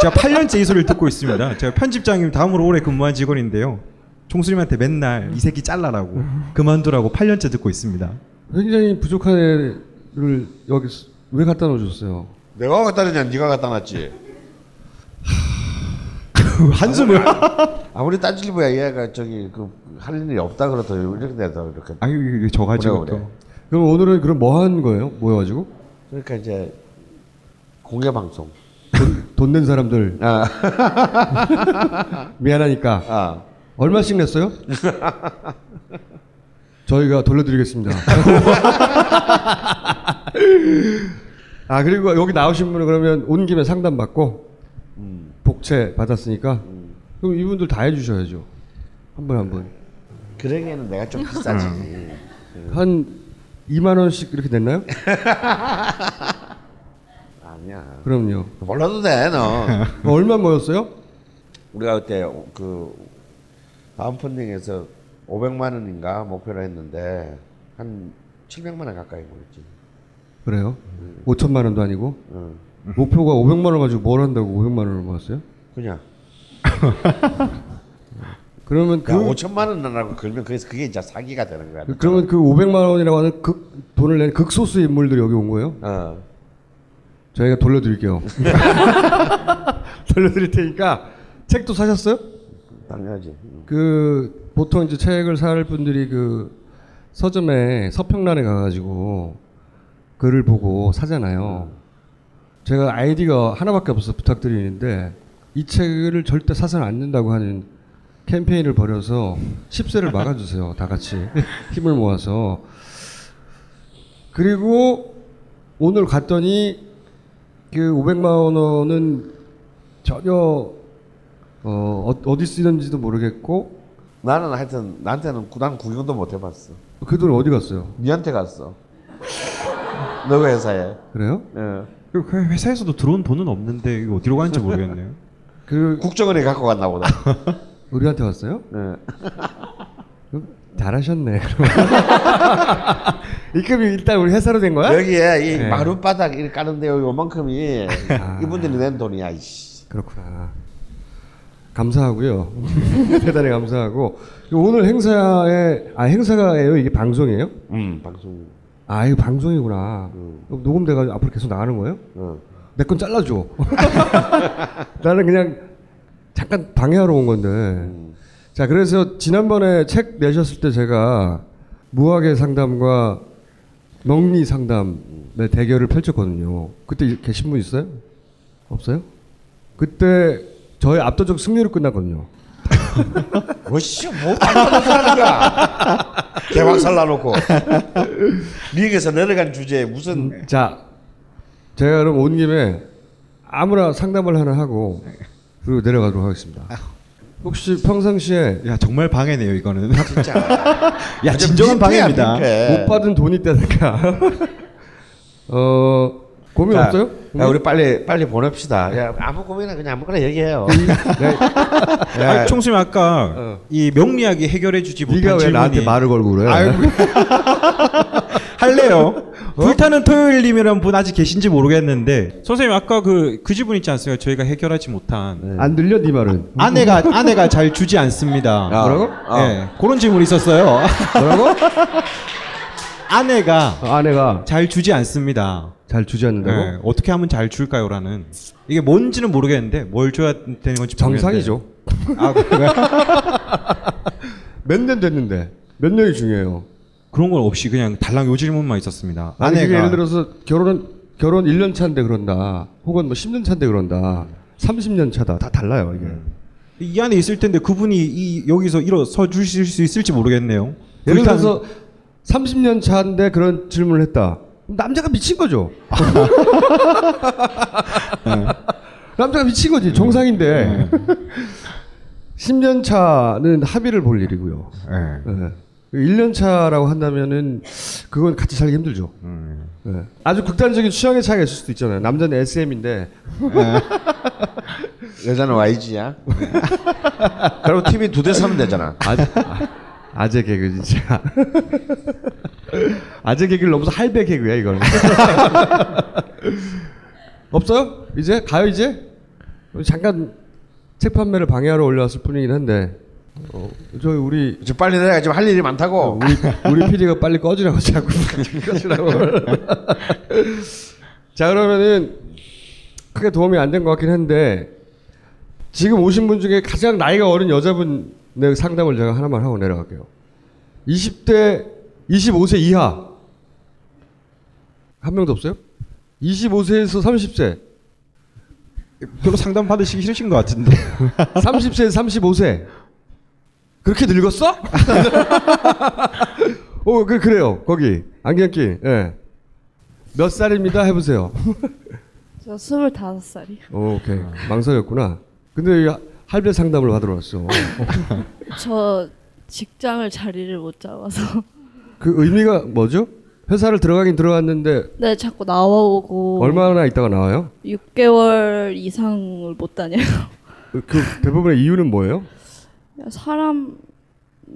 제가 8년째 이 소리를 듣고 있습니다. 제가 편집장님 다음으로 오래 근무한 직원인데요. 총수님한테 맨날 이 새끼 잘라라고 그만두라고 8년째 듣고 있습니다. 굉장히 부족한 애를 여기 왜 갖다 놓으셨어요? 내가 갖다 놨냐 네가 갖다 놨지 한숨을 아무리 딴질보야 얘가 저기 그 할 일이 없다 그러더 이렇게 돼서 이렇게 아유 이거 저 가지고. 또 그럼 오늘은 그럼 뭐 한 거예요? 모여 가지고? 그러니까 이제 공개 방송 돈 낸 사람들 아, 미안하니까 아. 얼마씩 냈어요? 저희가 돌려드리겠습니다. 아 그리고 여기 나오신 분은 그러면 온 김에 상담 받고 복채 받았으니까 그럼 이분들 다 해주셔야죠. 한분한 분. 그러기에는 내가 좀 비싸지 한 2만 원씩 이렇게 냈나요? 아니야 그럼요. 몰라도 돼 너 얼마 모였어요? 우리가 그때 그 다음 펀딩에서 500만 원인가 목표로 했는데 한 700만 원 가까이 모였지 그래요? 5천만 원도 아니고 응. 목표가 500만 원 가지고 뭘 한다고 500만 원을 모았어요? 그냥 그러면 그 그러니까 5천만 원이라고 걸면 그래서 그게 이제 사기가 되는 거야 그- 그러면 그 500만 원이라고 하는 극 돈을 낸 극소수 인물들이 여기 온 거예요? 어. 저희가 돌려드릴게요. 돌려드릴 테니까 책도 사셨어요? 당연하지 응. 그 보통 이제 책을 살 분들이 그 서점에 서평란에 가가지고 글을 보고 사잖아요. 제가 아이디가 하나밖에 없어서 부탁드리는데 이 책을 절대 사서는 안 된다고 하는 캠페인을 벌여서 10세를 막아주세요. 다 같이 힘을 모아서. 그리고 오늘 갔더니 그 500만 원은 전혀 어, 어- 어디 쓰는지도 모르겠고 나는 하여튼 나한테는 구- 난 구경도 못 해봤어. 그 돈 어디 갔어요? 니한테 갔어. 너가 회사에. 그래요? 예. 그 회사에서도 들어온 돈은 없는데 이거 어디로 가는지 모르겠네요. 그 국정원에 갖고 갔나 보다. 우리한테 왔어요? 예. 그럼 잘하셨네. 입금이 일단 우리 회사로 된 거야? 여기에 이 네. 마룻바닥 이렇게 까는데 요만큼이 아. 이분들이 낸 돈이야. 이씨. 그렇구나. 감사하고요. 대단히 감사하고 오늘 행사에 아 행사가예요? 이게 방송이에요? 음 방송. 아 이거 방송이구나. 그럼 녹음돼가지고 앞으로 계속 나가는 거예요? 어. 내 건 잘라줘. 나는 그냥 잠깐 방해하러 온 건데. 자 그래서 지난번에 책 내셨을 때 제가 무학의 상담과 명리 상담의 대결을 펼쳤거든요. 그때 계신 분 있어요? 없어요? 그때 저의 압도적 승리로 끝났거든요. 뭐씨 뭐 거야. 개박살 나놓고. 미국에서 내려간 주제에 무슨 자, 제가 그럼 온 김에 아무나 상담을 하나 하고 그리고 내려가도록 하겠습니다. 혹시 평상시에 야 정말 방해네요 이거는. 진짜 야 진정한 방해입니다. 못 받은 돈이 있다니까. 어 고민 자, 없어요? 야, 우리 빨리 빨리 보냅시다. 야, 아무 고민이나 그냥 아무거나 얘기해요. 네, 아니, 총수님 아까 어. 이 명리하게 해결해주지 못한 네가 왜 질문이 나한테 말을 걸고 그래? 아유, 할래요. 불타는 토요일님이란 분 아직 계신지 모르겠는데 선생님 아까 그 그 지분 있지 않습니까? 저희가 해결하지 못한 안 들려 네 말은. 아내가 아내가 잘 주지 않습니다. 뭐라고? 예, 그런 질문이 있었어요. 뭐라고? 아내가 어, 아내가 잘 주지 않습니다. 잘 주지 않는다고? 예, 어떻게 하면 잘 줄까요라는 이게 뭔지는 모르겠는데 뭘 줘야 되는 건지 정상이죠. 아 그래요? 몇년 됐는데 몇 년이 중요해요. 그런 건 없이 그냥 달랑 요 질문만 있었습니다. 아니 그게 예를 들어서 결혼 결혼 1년 차인데 그런다. 혹은 뭐 10년 차인데 그런다. 30년 차다. 다 달라요, 이게. 이 안에 있을 텐데 그분이 이 여기서 일어서 주실 수 있을지 모르겠네요. 예를 들어서 30년 차인데 그런 질문을 했다. 그럼 남자가 미친 거죠. 남자가 미친 거지. 정상인데. 10년 차는 합의를 볼 일이고요. 예. 예. 1년 차라고 한다면은 그건 같이 살기 힘들죠. 음. 예. 아주 극단적인 취향의 차이가 있을 수도 있잖아요. 남자는 SM인데 여자는 YG야. 그럼 TV 두대 사면 되잖아. 아, 아, 아재 개그 진짜. 아재 개그를 넘어서 할배 개그야 이거는. 없어요? 이제 가요 이제? 잠깐 책 판매를 방해하러 올라왔을 뿐이긴 한데. 어, 저희 우리 지금 빨리 내가 지금 할 일이 많다고. 우리 우리 PD가 빨리 꺼지라고 자꾸 꺼지라고. 자 그러면은 크게 도움이 안 된 것 같긴 한데 지금 오신 분 중에 가장 나이가 어린 여자분 내 상담을 제가 하나만 하고 내려갈게요. 20대 25세 이하 한 명도 없어요? 25세에서 30세, 별로 상담 받으시기 싫으신 것 같은데. 30세에서 35세 그렇게 늙었어? 어, 그 그래요. 거기 안경 끼. 예. 몇 살입니다. 해보세요. 저 스물다섯 살이요. 오, 오케이. 망설였구나. 근데 이 할배 상담을 받으러 왔어. 저 직장을 자리를 못 잡아서. 그 의미가 뭐죠? 회사를 들어가긴 들어갔는데 네, 자꾸 나와오고. 얼마나 있다가 나와요? 6개월 이상을 못 다녀요. 그 대부분의 이유는 뭐예요? 사람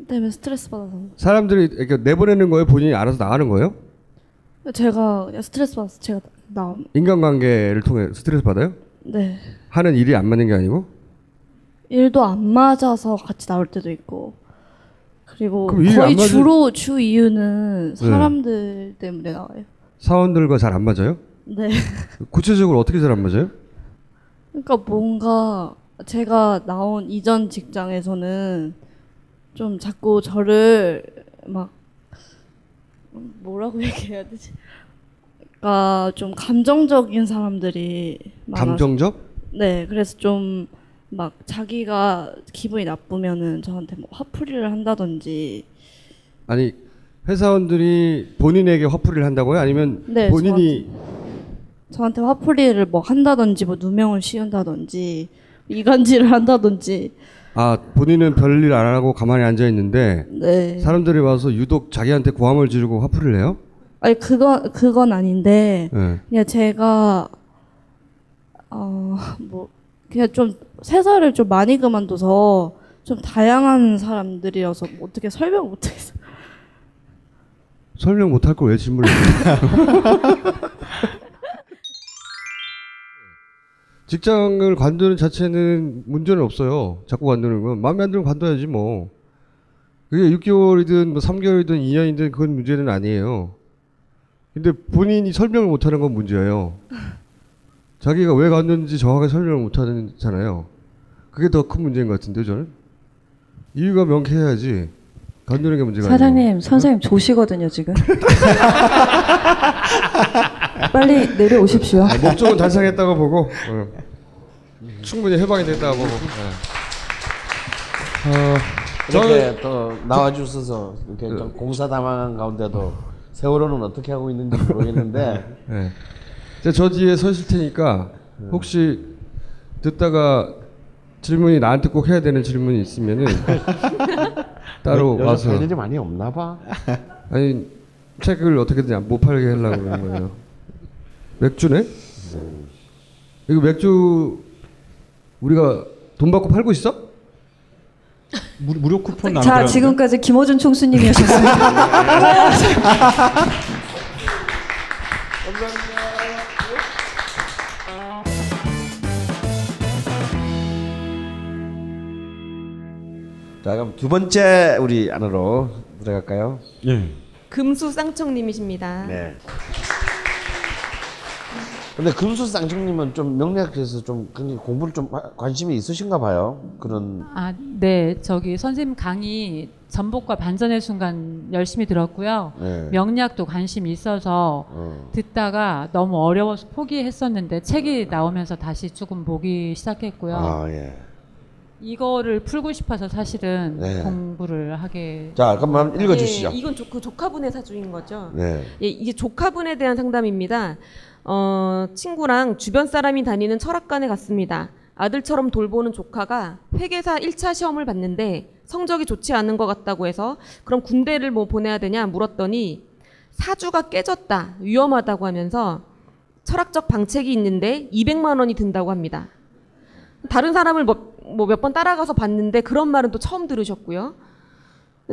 때문에 스트레스 받아서. 사람들이 이렇게 내보내는 거예요? 본인이 알아서 나가는 거예요? 제가 스트레스 받아서 제가 나. 인간관계를 통해 스트레스 받아요? 네. 하는 일이 안 맞는 게 아니고? 일도 안 맞아서 같이 나올 때도 있고. 그리고 거의 맞을- 주로 주 이유는 사람들 때문에 나와요. 사원들과 잘 안 맞아요? 네. 구체적으로 어떻게 잘 안 맞아요? 그러니까 뭔가 제가 나온 이전 직장에서는 좀 자꾸 저를 막 뭐라고 얘기해야 되지? 그러니까 좀 감정적인 사람들이 많아서 감정적? 네, 그래서 좀 막 자기가 기분이 나쁘면은 저한테 뭐 화풀이를 한다든지 아니 회사원들이 본인에게 화풀이를 한다고요? 아니면 네, 본인이 저한테 화풀이를 뭐 한다든지 뭐 누명을 씌운다든지 이간질을 한다든지 아 본인은 별일 안 하고 가만히 앉아 있는데 네. 사람들이 와서 유독 자기한테 고함을 지르고 화풀이를 해요? 아니 그건 그건 아닌데 네. 그냥 제가 어뭐 그냥 좀 세살을 좀 많이 그만둬서 좀 다양한 사람들이어서 뭐 어떻게 설명 못하겠어. 요 설명 못할 걸 왜 질문을? 직장을 관두는 자체는 문제는 없어요. 자꾸 관두는 건 마음에 안 들면 관둬야지 뭐. 그게 6개월이든 뭐 3개월이든 2년이든 그건 문제는 아니에요. 근데 본인이 설명을 못하는 건 문제예요. 자기가 왜 관뒀는지 정확하게 설명을 못하잖아요. 그게 더 큰 문제인 것 같은데요, 저는. 이유가 명쾌해야지. 관두는 게 문제가 아니에요. 사장님, 선생님 조시거든요 지금. 빨리 내려오십시오. 아, 목적은 달성했다고 보고 어. 충분히 해방이 됐다고 보고. 네. 어, 이렇게 또 나와주셔서 이렇게 좀 공사당한 가운데도 세월호는 어떻게 하고 있는지 모르겠는데 네. 이제 저 뒤에 서 있을 테니까 혹시 듣다가 질문이 나한테 꼭 해야 되는 질문이 있으면은 따로 와서 할 일이 많이 없나 봐. 아니 책을 어떻게든 못 팔게 하려고 그러는 거예요. 맥주네? 이거 맥주 우리가 돈 받고 팔고 있어? 무료, 무료 쿠폰 자, 지금까지 김호준 총수님이셨습니다. 자 그럼 두 번째 우리 안으로 들어갈까요? 예. 금수 쌍청님이십니다. 네. 근데 금수 쌍청님은 좀 명리학에서 좀 굉장히 공부를 좀 하- 관심이 있으신가 봐요. 그런 아, 네. 저기 선생님 강의 전복과 반전의 순간 열심히 들었고요. 네. 명리학도 관심이 있어서 어. 듣다가 너무 어려워서 포기했었는데 책이 나오면서 다시 조금 보기 시작했고요. 아 예. 이거를 풀고 싶어서 사실은 네. 공부를 하게 자 그럼 한번 읽어주시죠. 예, 이건 조, 그 조카분의 사주인 거죠. 네. 예, 이게 조카분에 대한 상담입니다. 어, 친구랑 주변 사람이 다니는 철학관에 갔습니다. 아들처럼 돌보는 조카가 회계사 1차 시험을 봤는데 성적이 좋지 않은 것 같다고 해서 그럼 군대를 뭐 보내야 되냐 물었더니 사주가 깨졌다 위험하다고 하면서 철학적 방책이 있는데 200만 원이 든다고 합니다. 다른 사람을 뭐 몇 번 따라가서 봤는데 그런 말은 또 처음 들으셨고요.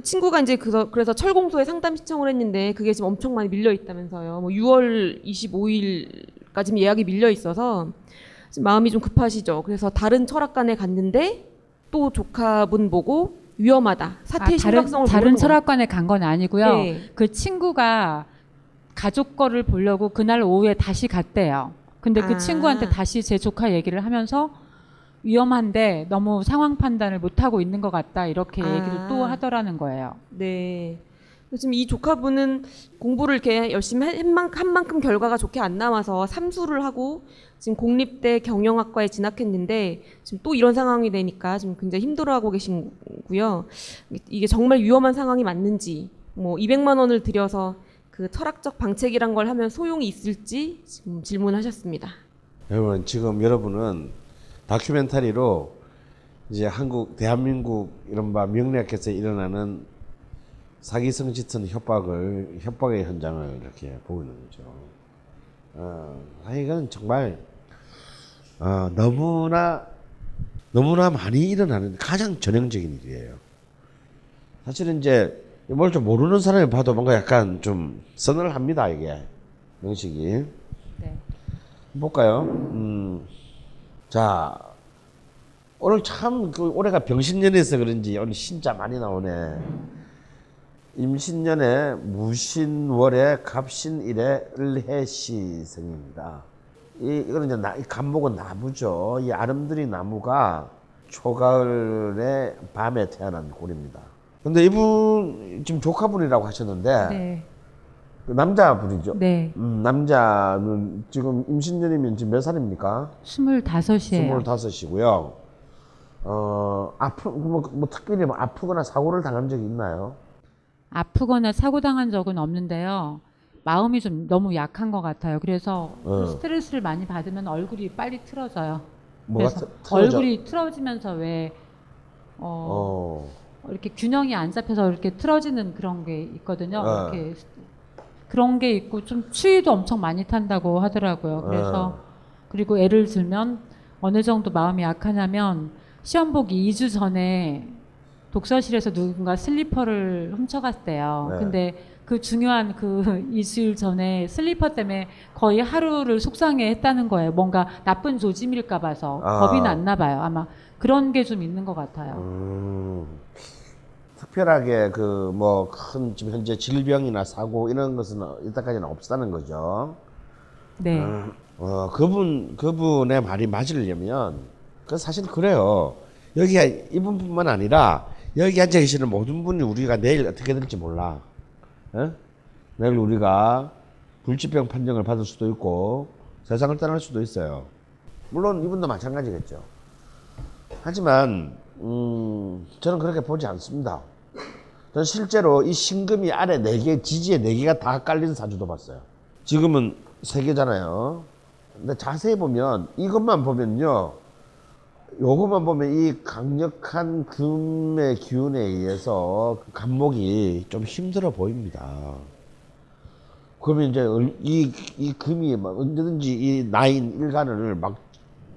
친구가 이제 그래서, 철공소에 상담 신청을 했는데 그게 지금 엄청 많이 밀려 있다면서요. 뭐 6월 25일까지 예약이 밀려 있어서 지금 마음이 좀 급하시죠. 그래서 다른 철학관에 갔는데 또 조카분 보고 위험하다. 사태의 아, 다른 심각성을 다른 거예요. 철학관에 간 건 아니고요. 네. 그 친구가 가족 거를 보려고 그날 오후에 다시 갔대요. 근데 그 아. 친구한테 다시 제 조카 얘기를 하면서 위험한데 너무 상황 판단을 못 하고 있는 것 같다 이렇게 아. 얘기를 또 하더라는 거예요. 네. 지금 이 조카분은 공부를 이렇게 열심히 한 만큼, 한 만큼 결과가 좋게 안 나와서 삼수를 하고 지금 공립대 경영학과에 진학했는데 지금 또 이런 상황이 되니까 지금 굉장히 힘들어하고 계신고요. 이게 정말 위험한 상황이 맞는지 뭐 200만 원을 들여서 그 철학적 방책이란 걸 하면 소용이 있을지 지금 질문하셨습니다. 여러분 지금 여러분은 다큐멘터리로 이제 한국 대한민국 이른바 명리학에서 일어나는 사기성 짙은 협박을 협박의 현장을 이렇게 보고 있는 거죠. 어, 아 이건 정말 어, 너무나 너무나 많이 일어나는 가장 전형적인 일이에요. 사실은 이제 뭘 좀 모르는 사람이 봐도 뭔가 약간 좀 서늘합니다 이게 명식이. 네. 볼까요? 음, 자 오늘 참 그 올해가 병신년에서 그런지 오늘 신자 많이 나오네. 임신년에 무신월에 갑신일에 을해시생입니다. 이 이거는 이제 나, 이 간목은 나무죠. 이 아름드리 나무가 초가을에 밤에 태어난 꼴입니다. 근데 이분 지금 조카분이라고 하셨는데 네. 그 남자분이죠. 네. 음, 남자는 지금 임신년이면 지금 몇 살입니까? 스물다섯이에요. 스물다섯이고요. 어 아프 뭐, 뭐 특별히 뭐 아프거나 사고를 당한 적이 있나요? 아프거나 사고 당한 적은 없는데요. 마음이 좀 너무 약한 것 같아요. 그래서 어. 스트레스를 많이 받으면 얼굴이 빨리 틀어져요. 뭐가 그래서 트- 틀어져? 얼굴이 틀어지면서 왜 어, 어. 이렇게 균형이 안 잡혀서 이렇게 틀어지는 그런 게 있거든요. 어. 이렇게 그런 게 있고 좀 추위도 엄청 많이 탄다고 하더라고요. 그래서 어. 그리고 예를 들면 어느 정도 마음이 약하냐면 시험 보기 2주 전에 독서실에서 누군가 슬리퍼를 훔쳐갔대요. 네. 근데 그 중요한 그 2주일 전에 슬리퍼 때문에 거의 하루를 속상해 했다는 거예요. 뭔가 나쁜 조짐일까 봐서 아. 겁이 났나 봐요. 아마 그런 게 좀 있는 것 같아요. 음, 특별하게 그 뭐 큰 지금 현재 질병이나 사고 이런 것은 이때까지는 없다는 거죠. 네. 어, 그분 그분의 말이 맞으려면 그 사실 그래요. 여기 이분뿐만 아니라 여기 앉아 계시는 모든 분이 우리가 내일 어떻게 될지 몰라. 예? 내일 우리가 불치병 판정을 받을 수도 있고 세상을 떠날 수도 있어요. 물론 이분도 마찬가지겠죠. 하지만 음, 저는 그렇게 보지 않습니다. 저는 실제로 이 신금이 아래 네 개, 지지에 네 개가 다 깔린 사주도 봤어요. 지금은 세 개잖아요. 근데 자세히 보면 이것만 보면요. 요것만 보면 이 강력한 금의 기운에 의해서 그 간목이 좀 힘들어 보입니다. 그러면 이제 얼- 이, 이 금이 막 언제든지 이 나인 일간을 막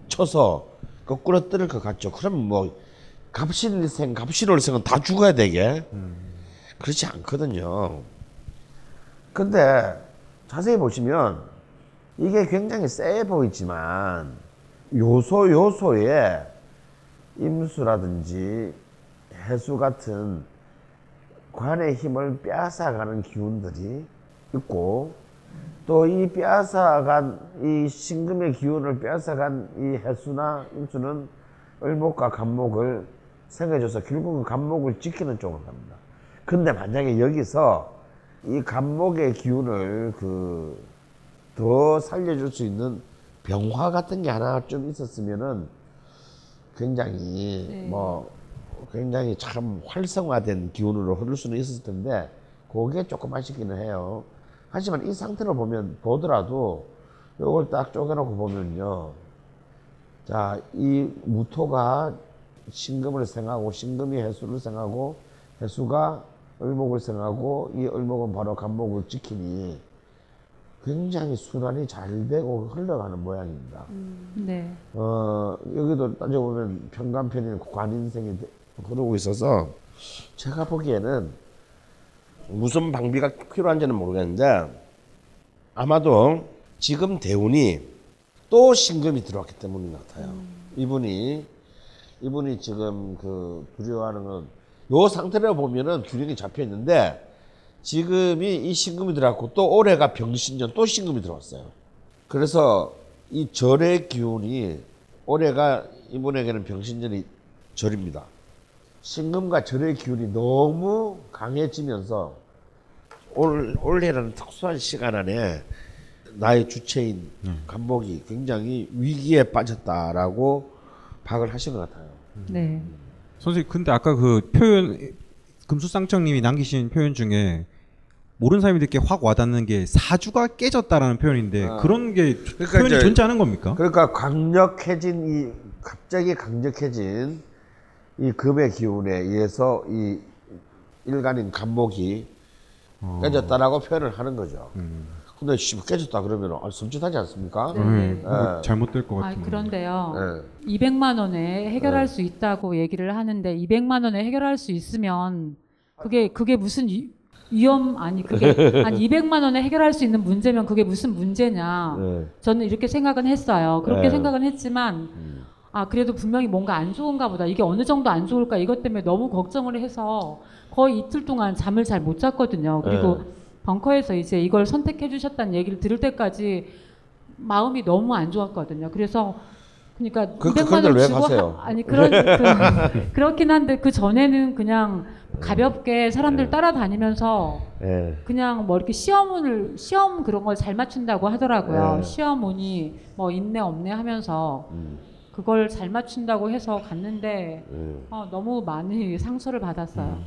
쳐서 거꾸로 뜨를 것 같죠. 그러면 뭐 갑신일생, 갑신월생은 다 죽어야 되게? 그렇지 않거든요. 근데 자세히 보시면 이게 굉장히 세 보이지만 요소 요소에 임수라든지 해수 같은 관의 힘을 빼앗아가는 기운들이 있고 또 이 빼앗아간 이 신금의 기운을 빼앗아간 이 해수나 임수는 을목과 간목을 생겨줘서 결국은 간목을 지키는 쪽으로 갑니다. 근데 만약에 여기서 이 간목의 기운을 그 더 살려줄 수 있는 병화 같은 게 하나 좀 있었으면은 굉장히 네. 뭐 굉장히 참 활성화된 기운으로 흐를 수는 있었을 텐데 그게 조금 아쉽기는 해요. 하지만 이 상태로 보면 보더라도 요걸 딱 쪼개놓고 보면요. 자, 이 무토가 신금을 생하고 신금이 해수를 생하고 해수가 을목을 생하고 이 을목은 바로 간목을 지키니 굉장히 순환이 잘 되고 흘러가는 모양입니다. 네. 어, 여기도 따져보면 평간편인 관인생이 되- 흐르고 있어서 제가 보기에는 무슨 방비가 필요한지는 모르겠는데 아마도 지금 대운이 또 신금이 들어왔기 때문인 것 같아요. 이분이 이분이 지금 그 두려워하는 건 요 상태로 보면은 균형이 잡혀 있는데 지금이 이 신금이 들어왔고 또 올해가 병신년 또 신금이 들어왔어요. 그래서 이 절의 기운이 올해가 이분에게는 병신년이 절입니다. 신금과 절의 기운이 너무 강해지면서 올, 올해라는 특수한 시간 안에 나의 주체인 간목이 굉장히 위기에 빠졌다라고 파악을 하신 것 같아요. 네. 선생님 근데 아까 그 표현 금수상청님이 남기신 표현 중에 모르는 사람이 듣기에 확 와닿는 게 사주가 깨졌다라는 표현인데 아. 그런 게 그러니까 표현이 이제- 존재하는 겁니까? 그러니까 강력해진 이 갑자기 강력해진 이 금의 기운에 의해서 이 일간인 간목이 어. 깨졌다라고 표현을 하는 거죠. 음. 근데 씨, 깨졌다 그러면 아, 섬찟하지 않습니까? 네. 예. 잘못될 것 아, 같은. 그런데요. 예. 200만 원에 해결할 네. 수 있다고 얘기를 하는데 200만 원에 해결할 수 있으면 그게 그게 무슨 위, 위험 아니 그게 한 200만 원에 해결할 수 있는 문제면 그게 무슨 문제냐. 네. 저는 이렇게 생각은 했어요. 그렇게 네. 생각은 했지만 아 그래도 분명히 뭔가 안 좋은가 보다. 이게 어느 정도 안 좋을까 이것 때문에 너무 걱정을 해서 거의 이틀 동안 잠을 잘 못 잤거든요. 그리고 네. 벙커에서 이제 이걸 선택해 주셨다는 얘기를 들을 때까지 마음이 너무 안 좋았거든요. 그래서 그러니까 그- 200만 그런데 원왜 주고 가세요? 하- 아니 그런 그, 그렇긴 한데 그 전에는 그냥 가볍게 사람들 네. 따라다니면서 예. 그냥 뭐 이렇게 시험을 시험 그런 걸 잘 맞춘다고 하더라고요. 네. 시험 운이 뭐 있네 없네 하면서 음. 그걸 잘 맞춘다고 해서 갔는데 음. 어, 너무 많이 상처를 받았어요.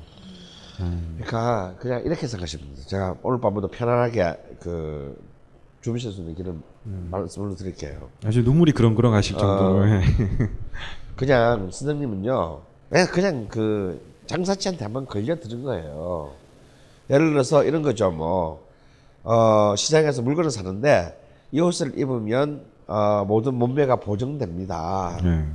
그러니까 그냥 이렇게 생각하시면 돼요. 제가 오늘 밤부터 편안하게 그 주무실 수 있는 길은 말씀을 드릴게요. 아주 눈물이 그렁그렁 하실 정도로. 어. 예. 그냥 선생님은요, 그냥, 그냥 그 장사치한테 한번 걸려들은 거예요. 예를 들어서 이런 거죠, 뭐, 어, 시장에서 물건을 사는데 이 옷을 입으면 어, 모든 몸매가 보정됩니다. 네.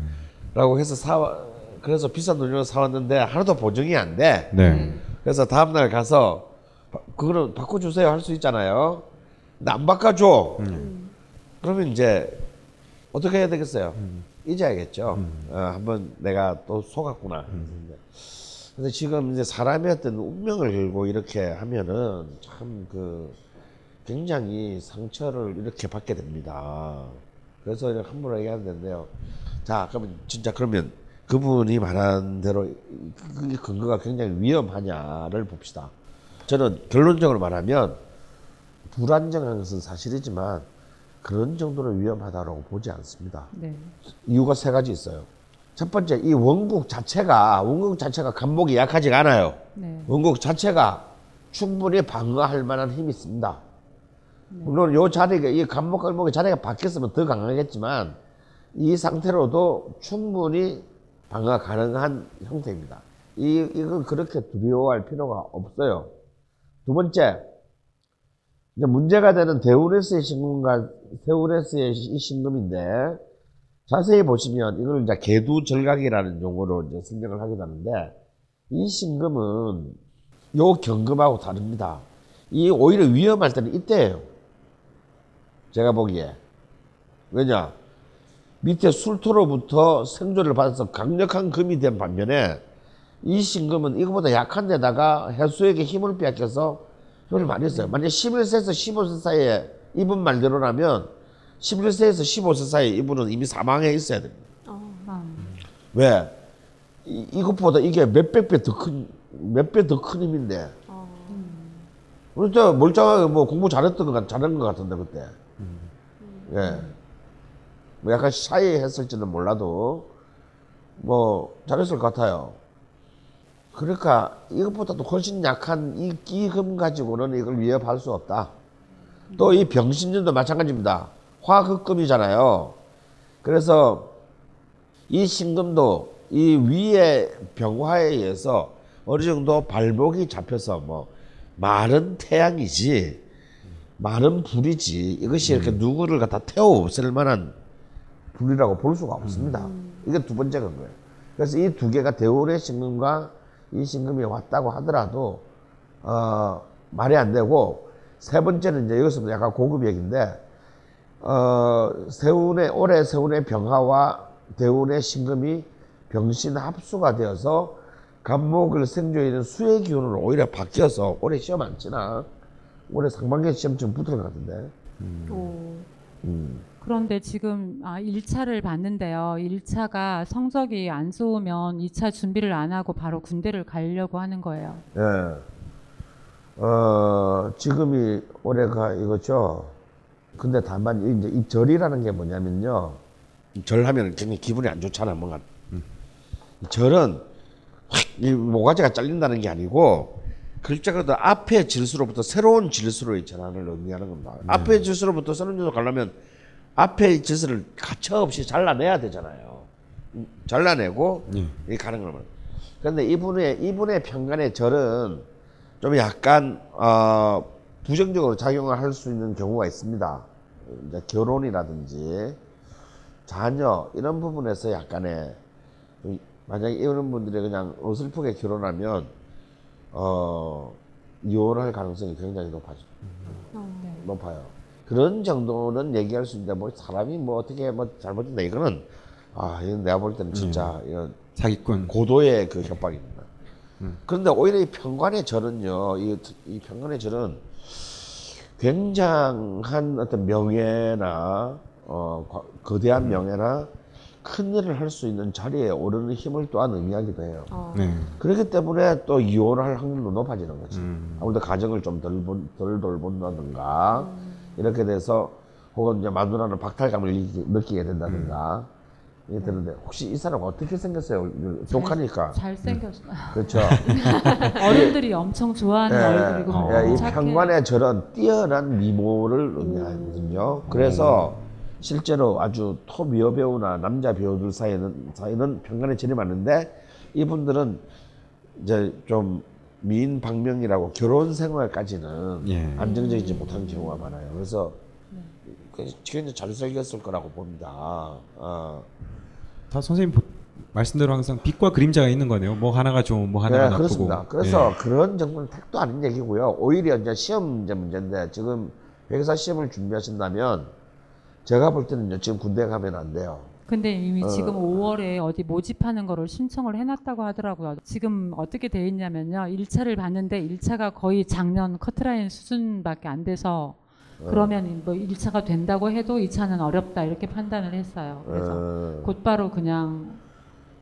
라고 해서 사, 그래서 비싼 돈으로 사왔는데 하나도 보정이 안 돼. 네. 그래서 다음날 가서 바- 그거는 바꿔주세요 할 수 있잖아요. 근데 안 바꿔줘. 그러면 이제 어떻게 해야 되겠어요? 잊어야겠죠. 어, 한번 내가 또 속았구나. 근데 지금 이제 사람의 어떤 운명을 걸고 이렇게 하면은 참 그 굉장히 상처를 이렇게 받게 됩니다. 그래서 이렇게 함부로 얘기하는 데인데요. 자, 그러면 진짜 그러면 그분이 말한 대로 그게 근거가 굉장히 위험하냐를 봅시다. 저는 결론적으로 말하면 불안정한 것은 사실이지만 그런 정도로 위험하다고 보지 않습니다. 네. 이유가 세 가지 있어요. 첫 번째, 이 원국 자체가 원국 자체가 간목이 약하지가 않아요. 네. 원국 자체가 충분히 방어할 만한 힘이 있습니다. 물론 요 자리가 이 간목 간목의 자리가 바뀌었으면 더 강하겠지만 이 상태로도 충분히 방어가 가능한 형태입니다. 이 이건 그렇게 두려워할 필요가 없어요. 두 번째, 이제 문제가 되는 데우레스의 신금과 세우레스의 이 신금인데 자세히 보시면 이걸 이제 개두절각이라는 용어로 이제 설명을 하기도 하는데 이 신금은 요 경금하고 다릅니다. 이 오히려 위험할 때는 이때예요. 제가 보기에 왜냐 밑에 술토로부터 생존을 받아서 강력한 금이 된 반면에 이 신금은 이거보다 약한 데다가 해수에게 힘을 빼앗겨서 힘을 많이 써요. 만약 11세에서 15세 사이에 이분 말대로라면 11세에서 15세 사이에 이분은 이미 사망해 있어야 됩니다. 아, 왜? 이, 이것보다 이게 몇백 배 더 큰, 몇 배 더 큰 힘인데. 그때 멀쩡하게 뭐 공부 잘했던 것, 같- 잘한 것 같은데, 그때. 예. 뭐 약간 샤이 했을지는 몰라도, 뭐, 잘했을 것 같아요. 그러니까 이것보다도 훨씬 약한 이 끼금 가지고는 이걸 위협할 수 없다. 또 이 병신년도 마찬가지입니다. 화극금이잖아요. 그래서 이 신금도 이 위의 병화에 의해서 어느 정도 발목이 잡혀서 뭐 마른 태양이지 마른 불이지 이것이 이렇게 누구를 갖다 태워 없앨 만한 불이라고 볼 수가 없습니다. 이게 두 번째 건 거예요. 그래서 이 두 개가 대울의 신금과 이 신금이 왔다고 하더라도 어, 말이 안 되고 세 번째는 이제 여기서 약간 고급 얘기인데 어, 세운의 올해 세운의 병화와 대운의 신금이 병신 합수가 되어서 간목을 생조에 있는 수의 기운으로 오히려 바뀌어서 올해 시험 안 치나 올해 상반기 시험 좀 붙을 것 같은데 음. 그런데 지금 아, 1차를 봤는데요. 1차가 성적이 안 좋으면 2차 준비를 안 하고 바로 군대를 가려고 하는 거예요. 예. 어, 지금이 올해가 이거죠. 근데 다만 이- 이제 이 절이라는 게 뭐냐면요. 이 절하면 굉장히 기분이 안 좋잖아, 뭔가. 이 절은 확이 모가지가 잘린다는 게 아니고 글자가 더 앞의 질수로부터 새로운 질수로의 전환을 의미하는 겁니다. 앞의 질수로부터 새로운 질수로 가려면 앞의 질수를 가차없이 잘라내야 되잖아요. 음, 잘라내고 이 가는 거는. 그런데 이분의 이분의 평간의 절은 좀 약간 어, 부정적으로 작용을 할 수 있는 경우가 있습니다. 이제 결혼이라든지 자녀 이런 부분에서 약간의 이- 만약에 이런 분들이 그냥 어슬프게 결혼하면 어, 이혼할 가능성이 굉장히 높아져. 높아요. 그런 정도는 얘기할 수 있는데 뭐 사람이 뭐 어떻게 뭐 잘못된다 이거는 아 이건 내가 볼 때는 진짜 이건 사기꾼. 고도의 그 협박입니다. 그런데 오히려 이 평관의 절은요, 이, 이 평관의 절은 굉장한 어떤 명예나 어, 과- 거대한 명예나 큰 일을 할 수 있는 자리에 오르는 힘을 또한 의미하기도 해요. 네. 그렇기 때문에 또 이혼을 할 확률도 높아지는 거지. 음. 아무래도 가정을 좀 덜 덜 돌본다든가 이렇게 돼서 혹은 이제 마누라는 박탈감을 느끼- 느끼게 된다든가 이 드는데 혹시 이 사람 어떻게 생겼어요? 독하니까. 잘생겼어. 그렇죠. 어른들이 엄청 좋아하는 얼굴이고 예, 너무 이. 평관의 저런 뛰어난 미모를 의미하거든요. 그래서 실제로 아주 톱 여배우나 남자 배우들 사이에는 사이는 평관의 절이 많은데 이분들은 이제 좀 미인 방명이라고 결혼 생활까지는 예. 안정적이지 못한 경우가 많아요. 그래서 그 굉장히 잘생겼을 거라고 봅니다. 어. 다 선생님 보- 말씀대로 항상 빛과 그림자가 있는 거네요. 뭐 하나가 좋은, 뭐 하나가 네, 나쁘고. 그렇습니다. 그래서 예. 그런 정도는 택도 아닌 얘기고요. 오히려 이제 시험 문제 문제인데 지금 회계사 시험을 준비하신다면 제가 볼 때는 이제 지금 군대 가면 안 돼요. 근데 이미 어. 지금 5월에 어디 모집하는 거를 신청을 해놨다고 하더라고요. 지금 어떻게 돼 있냐면요. 1차를 봤는데 1차가 거의 작년 커트라인 수준밖에 안 돼서 어. 그러면 뭐 1차가 된다고 해도 2차는 어렵다 이렇게 판단을 했어요. 그래서 어. 곧바로 그냥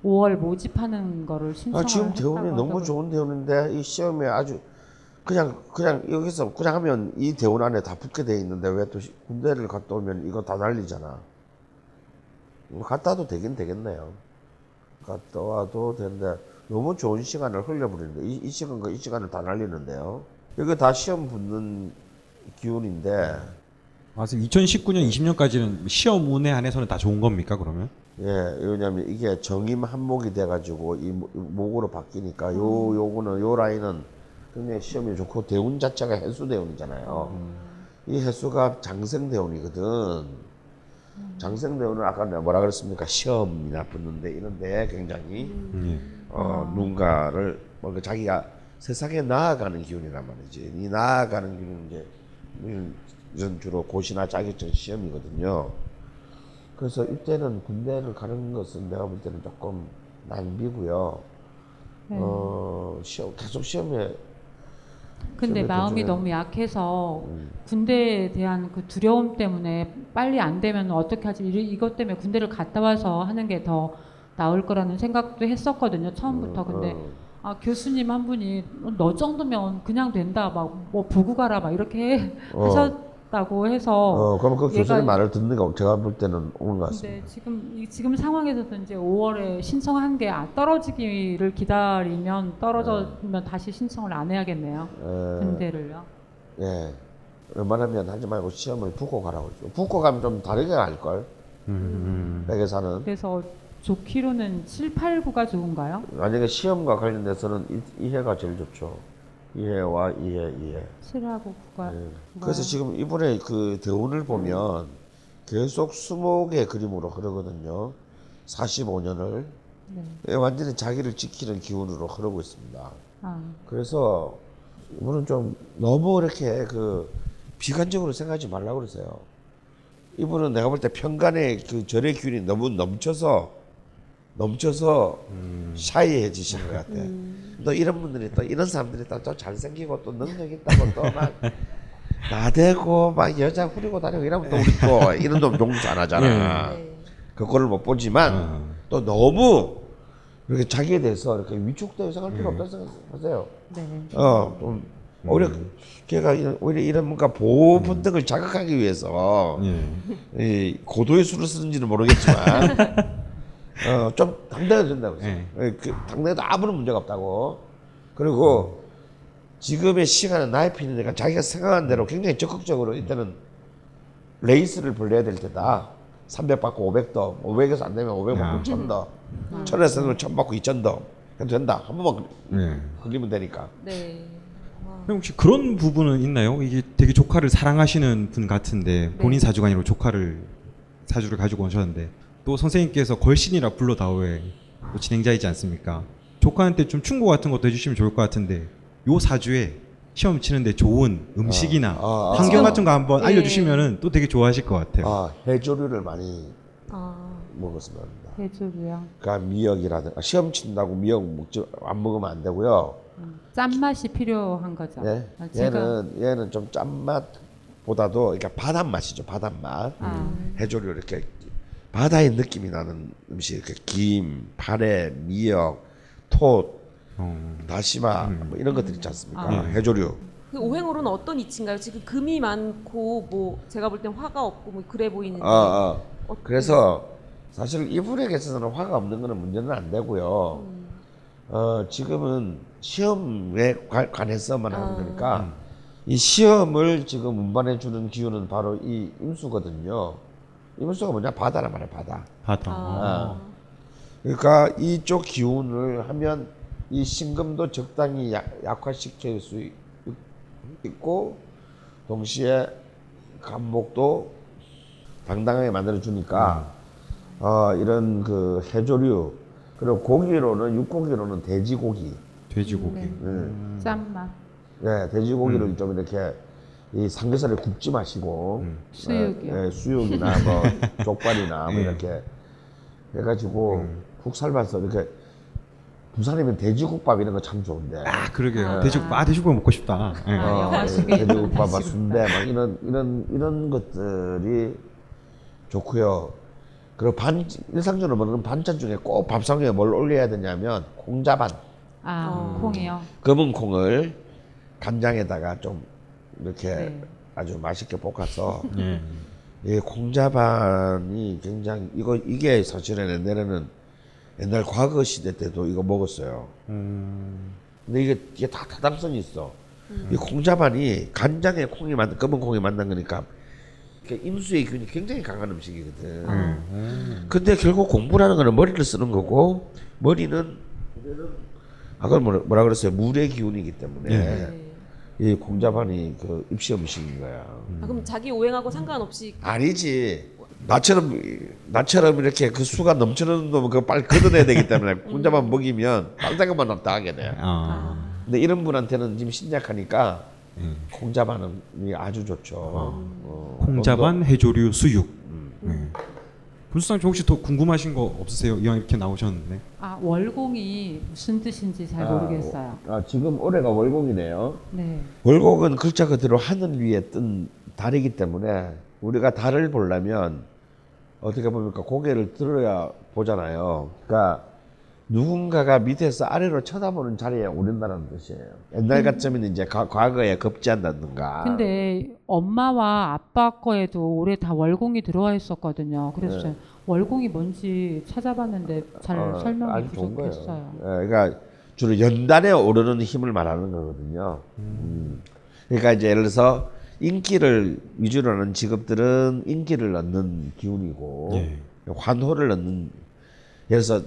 5월 모집하는 거를 신청을 아, 지금 대원이 너무. 좋은 대원인데 이 시험에 아주 그냥 그냥 여기서 그냥 하면 이 대원 안에 다 붙게 돼 있는데 왜 또 군대를 갔다 오면 이거 다 날리잖아. 뭐 갔다 와도 되긴 되겠네요. 갔다 와도 되는데 너무 좋은 시간을 흘려버리는데 이, 이 시간과 이 시간을 다 날리는데요. 이거 다 시험 붙는 기운인데 맞아. 2019년, 20년까지는 시험 운에 한해서는 다 좋은 겁니까 그러면? 예, 왜냐면 이게 정임 한목이 돼가지고 이 목- 목으로 바뀌니까 요 요거는 요 라인은 굉장히 시험이 좋고 대운 자체가 해수 대운이잖아요. 이 해수가 장생 대운이거든. 장생 대운은 아까 내가 뭐라 그랬습니까? 시험이나 붙는데 이런데 굉장히 예. 어, 누군가를 뭔가 자기가 세상에 나아가는 기운이란 말이지. 이 나아가는 기운은 이제 음, 이건 주로 고시나 자격증 시험이거든요. 그래서 이때는 군대를 가는 것은 내가 볼 때는 조금 낭비고요. 네. 어, 시험 계속 시험에 근데 마음이 너무 약해서 음. 군대에 대한 그 두려움 때문에 빨리 안 되면 어떻게 하지 이- 이것 때문에 군대를 갔다 와서 하는 게 더 나을 거라는 생각도 했었거든요 처음부터 근데 어, 아 교수님 한 분이 너 정도면 그냥 된다 막 뭐 보고 가라 막 이렇게 어. 하셨 다고 해서 어, 그럼 그 교수님 말을 듣는 거 제가 볼 때는 옳은 것 같습니다. 근데 지금 이- 지금 상황에서도 이제 5월에 신청한 게 아, 떨어지기를 기다리면 떨어지면 다시 신청을 안 해야겠네요 에, 군대를요. 예. 웬만하면 하지 말고 시험을 붙고 가라고 그러죠. 붙고 가면 좀 다르게 할걸. 음. 백에사는. 그래서 좋기로는 7, 8, 9가 좋은가요? 만약에 시험과 관련돼서는 이, 이 해가 제일 좋죠. 이 해와 이 해, 이 해. 7하고 9가. 예. 그래서 지금 이번에 그 대운을 보면 계속 수목의 그림으로 흐르거든요. 45년을. 예, 네. 완전히 자기를 지키는 기운으로 흐르고 있습니다. 아, 그래서 이분은 좀 너무 이렇게 그 비관적으로 생각하지 말라고 그러세요. 이분은 내가 볼 때 편간의 그 절의 기운이 너무 넘쳐서 넘쳐서 샤이해지시는 것 같아. 또 이런 분들이 또 이런 사람들이 또, 또 잘생기고 또 능력 있다고 또 막 나대고 막 여자 후리고 다니고 이러면 또 우리 또 이런 놈 용서 안 하잖아. 그거를 못 보지만 또 너무 이렇게 자기에 대해서 이렇게 위축되어 생각할 필요 없다고 생각하세요. 네. 어, 좀 오히려 걔가 이런, 오히려 이런 뭔가 보호 본능을 자극하기 위해서 예. 이 고도의 수를 쓰는지는 모르겠지만 어, 좀 당당해야 된다고 그래서 예. 그 당당해도 아무런 문제가 없다고. 그리고 지금의 시간은 나의 편이니까 자기가 생각한 대로 굉장히 적극적으로 이때는 레이스를 벌려야 될 때다. 300 받고 500더. 500에서 안 되면 500 받고 1000더. 1000에서 되면 1000 받고 2000더. 해도 된다. 한 번만 예. 걸리면 되니까. 네. 혹시 그런 부분은 있나요? 이게 되게 조카를 사랑하시는 분 같은데 본인 사주가 아니라 조카를 사주를 가지고 오셨는데 또 선생님께서 걸신이라 불러다오의 또 진행자이지 않습니까? 조카한테 좀 충고 같은 것도 해주시면 좋을 것 같은데 요 사주에 시험 치는데 좋은 음식이나 아, 아, 환경 아. 같은 거 한번 예. 알려주시면은 또 되게 좋아하실 것 같아요. 아, 해조류를 많이 아, 먹었으면 합니다. 해주고요. 그러니까 미역이라든가 시험 친다고 미역 먹지 안 먹으면 안 되고요. 짠맛이 필요한 거죠. 예? 아, 제가 얘는 얘는 좀 짠맛 보다도 그러니까 바닷 맛이죠. 바닷 맛. 아. 해조류 이렇게 바다의 느낌이 나는 음식 이렇게 김, 파래, 미역, 톳, 어. 다시마 뭐 이런 것들 있지 않습니까? 아. 해조류. 그 오행으로는 어떤 이치인가요? 지금 금이 많고 뭐 제가 볼 땐 화가 없고 뭐 그래 보이는데. 아, 아. 그래서 사실 이분에게 있어서는 화가 없는 거는 문제는 안 되고요. 어, 지금은 시험에 관- 관해서만 하는 거니까 이 시험을 지금 운반해 주는 기운은 바로 이 임수거든요. 임수가 뭐냐 바다란 말이야 바다. 바다. 아. 그러니까 이쪽 기운을 하면 이 신금도 적당히 약, 약화시킬 수 있- 있고 동시에 간목도 당당하게 만들어 주니까 어, 이런 그 해조류 그리고 고기로는 육고기로는 돼지고기 돼지고기. 네. 음. 짠맛. 네, 돼지고기를 좀 이렇게 이 삼겹살을 굽지 마시고 수육이요. 네, 네, 수육이나 뭐 족발이나 뭐 예. 이렇게 해가지고 국 삶아서 이렇게 부산이면 돼지국밥 이런 거 참 좋은데 아 그러게요. 아. 돼지 아 돼지고기 먹고 싶다. 예. 아, 속에 있는 돼지국밥, 돼지국밥. 순대 막 이런 이런 이런 것들이 좋고요. 그리고 반 일상적으로 먹는 반찬 중에 꼭 밥상에 뭘 올려야 되냐면 콩자반 아, 어. 콩이요. 검은 콩을 간장에다가 좀 이렇게 네. 아주 맛있게 볶아서 예. 이 콩자반이 굉장히 이거 이게 사실은 옛날에는 옛날 과거 시대 때도 이거 먹었어요. 음. 근데 이게 이게 다 타당성이 있어. 이 콩자반이 간장에 콩이 만든 검은 콩이 만든 거니까 임수의 균이 굉장히 강한 음식이거든. 음. 근데 결국 공부라는 거는 머리를 쓰는 거고 머리는 아까 뭐라, 뭐라 그랬어요? 물의 기운이기 때문에 네. 이 콩자반이 그 입시 음식인 거야. 아, 그럼 자기 오행하고 상관없이 아니지. 나처럼 나처럼 이렇게 그 수가 넘치는 놈은 그거 빨리 걷어내야 되기 때문에 콩자반 먹이면 딴 생각만 없다 하게 돼. 아. 근데 이런 분한테는 지금 신약하니까 예. 콩자반은 아주 좋죠. 어, 콩자반, 해조류, 수육. 음. 네. 분수장님 혹시 더 궁금하신 거 없으세요? 이왕 이렇게 나오셨는데. 아 월공이 무슨 뜻인지 잘 모르겠어요. 아, 지금 올해가 월곡이네요. 네. 월곡은 글자 그대로 하늘 위에 뜬 달이기 때문에 우리가 달을 보려면 어떻게 보니까 고개를 들어야 보잖아요. 그러니까 누군가가 밑에서 아래로 쳐다보는 자리에 오른다는 뜻이에요. 옛날 같으면 이제 과, 과거에 급제한다든가. 근데 엄마와 아빠 거에도 올해 다 월공이 들어와 있었거든요. 그래서 네. 월공이 뭔지 찾아봤는데 잘 어, 설명이. 부족했어요. 예, 그러니까 주로 연단에 오르는 힘을 말하는 거거든요. 음. 그러니까 이제 예를 들어서 인기를 위주로 하는 직업들은 인기를 얻는 기운이고 예. 환호를 얻는 예를 들어서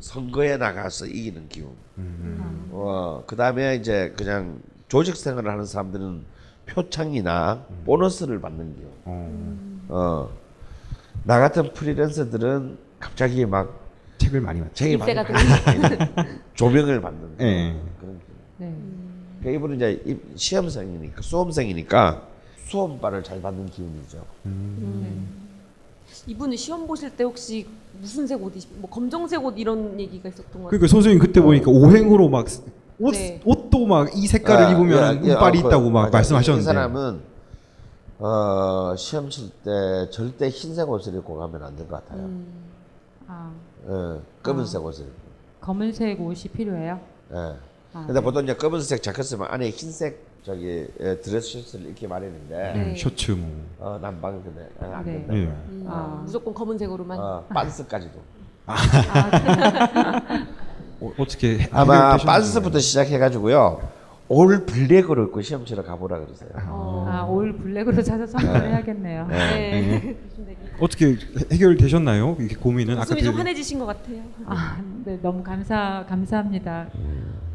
선거에 나가서 이기는 기운. 음. 어, 그 다음에 이제 그냥 조직 생활을 하는 사람들은 표창이나 보너스를 받는 기운. 어. 어. 나 같은 프리랜서들은 갑자기 막 책을 많이 봤죠. 책이 많이 팔리는 조명을 받는 예. 그런 네. 그러니까 이분은 이제 이- 시험생이니까 수험생이니까 수험발을 잘 받는 기운이죠. 이분은 시험 보실 때 혹시 무슨 색 옷, 입, 뭐 검정색 옷 이런 얘기가 있었던 것 같아요. 그러니까 선생님 그때 보니까 오행으로 막 옷, 네. 옷도 막 이 색깔을 아, 입으면 예, 예, 운빨이 아, 그- 있다고 막 맞아. 말씀하셨는데. 이 사람은 어, 시험 칠 때 절대 흰색 옷을 입고 가면 안 될 것 같아요. 아 예, 검은색 옷을. 입고. 검은색 옷이 필요해요? 예. 아, 근데 보통 이제 검은색 자켓으면 안에 흰색 저기 예, 드레스 셔츠를 입게 마련인데 네. 셔츠 뭐. 어, 난방 근데 예, 안 네. 된다. 예. 음, 아. 무조건 검은색으로만. 어, 반스까지도. 어, 어떻게 해- 아마. 반스부터 시작해가지고요. 올 블랙으로 입고 시험 치러 가보라 그러세요. 어. 아, 올 블랙으로 찾아 선물을 해야겠네요. 네. 어떻게 해결되셨나요? 이게 고민은 아까 웃음이 좀 그- 환해지신 것 같아요. 아, 네, 너무 감사 감사합니다.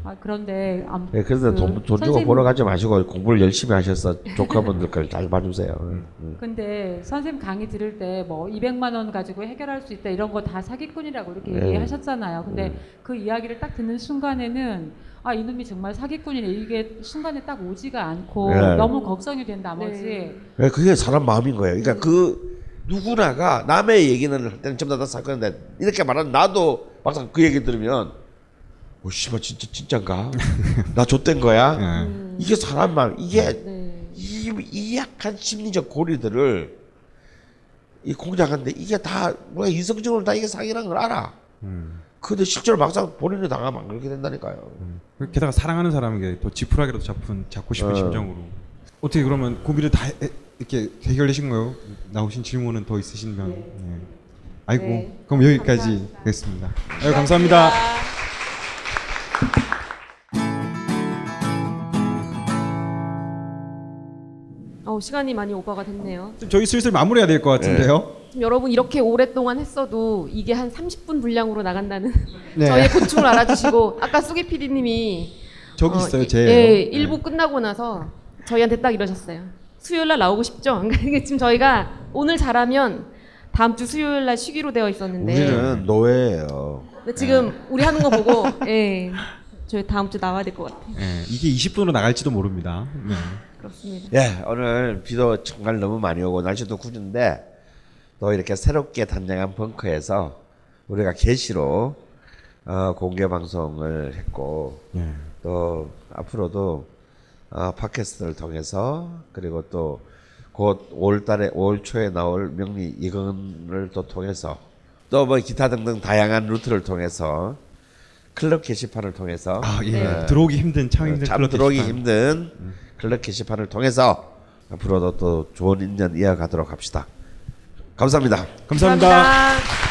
아, 그런데 암, 네, 그래서 그 돈, 돈 주고 선생님- 보러 가지 마시고 공부를 열심히 하셔서 조카분들 걸 잘 봐주세요. 음. 근데 선생님 강의 들을 때 뭐 200만 원 가지고 해결할 수 있다 이런 거 다 사기꾼이라고 이렇게 네. 얘기하셨잖아요. 근데 그 이야기를 딱 듣는 순간에는 아 이놈이 정말 사기꾼이네 이게 순간에 딱 오지가 않고 네. 너무 걱정이 된 나머지 네. 네, 그게 사람 마음인 거예요. 그러니까 그 누구나가 남의 얘기는 할 때는 전부 다 사건인데 이렇게 말하는 나도 막상 그 얘기 들으면 오 씨발 진짜 진짠가? 나 좆된 거야? 예. 이게 사람 마음 이게 네. 이, 이 약한 심리적 고리들을 이 공작하는데 이게 다 뭐야 이성적으로 다 이게 사기라는 걸 알아. 음. 근데 실제로 막상 본인이 당하면 안 그렇게 된다니까요. 게다가 사랑하는 사람에게 또 지푸라기라도 잡은 잡고 싶은 어. 심정으로 어떻게 그러면 고민을 다 해- 이렇게 해결되신 거예요? 나오신 질문은 더 있으시면 예. 아이고 네. 그럼 여기까지 하겠습니다. 아유, 감사합니다. 어, 시간이 많이 오버가 됐네요. 좀 저희 슬슬 마무리해야 될 것 같은데요. 지금 여러분 이렇게 오랫동안 했어도 이게 한 30분 분량으로 나간다는 네. 저희의 고충을 알아주시고 아까 쑥이 PD님이 저기 있어요, 제. 예, 일부 끝나고 나서 저희한테 딱 이러셨어요. 수요일 날 나오고 싶죠? 그러니까 지금 저희가 오늘 잘하면 다음 주 수요일 날 쉬기로 되어 있었는데 우리는 노예예요. 근데 지금 우리 하는 거 보고 예. 저희 다음 주 나와야 될 것 같아요. 예, 이게 20분으로 나갈지도 모릅니다. 네. 그렇습니다. 예, 오늘 비도 정말 너무 많이 오고 날씨도 구준데 또 이렇게 새롭게 단장한 벙커에서 우리가 게시로 어, 공개 방송을 했고 예. 또 앞으로도 어, 팟캐스트를 통해서 그리고 또 곧 5월달에 5월 초에 나올 명리 이건을 또 통해서 또 뭐 기타 등등 다양한 루트를 통해서 클럽 게시판을 통해서 아, 예. 어, 들어오기 힘든 참 힘든 참 클럽 들어오기 게시판. 힘든 클럽 게시판을 통해서 앞으로도 또 좋은 인연 이어가도록 합시다. 감사합니다. 감사합니다. 감사합니다.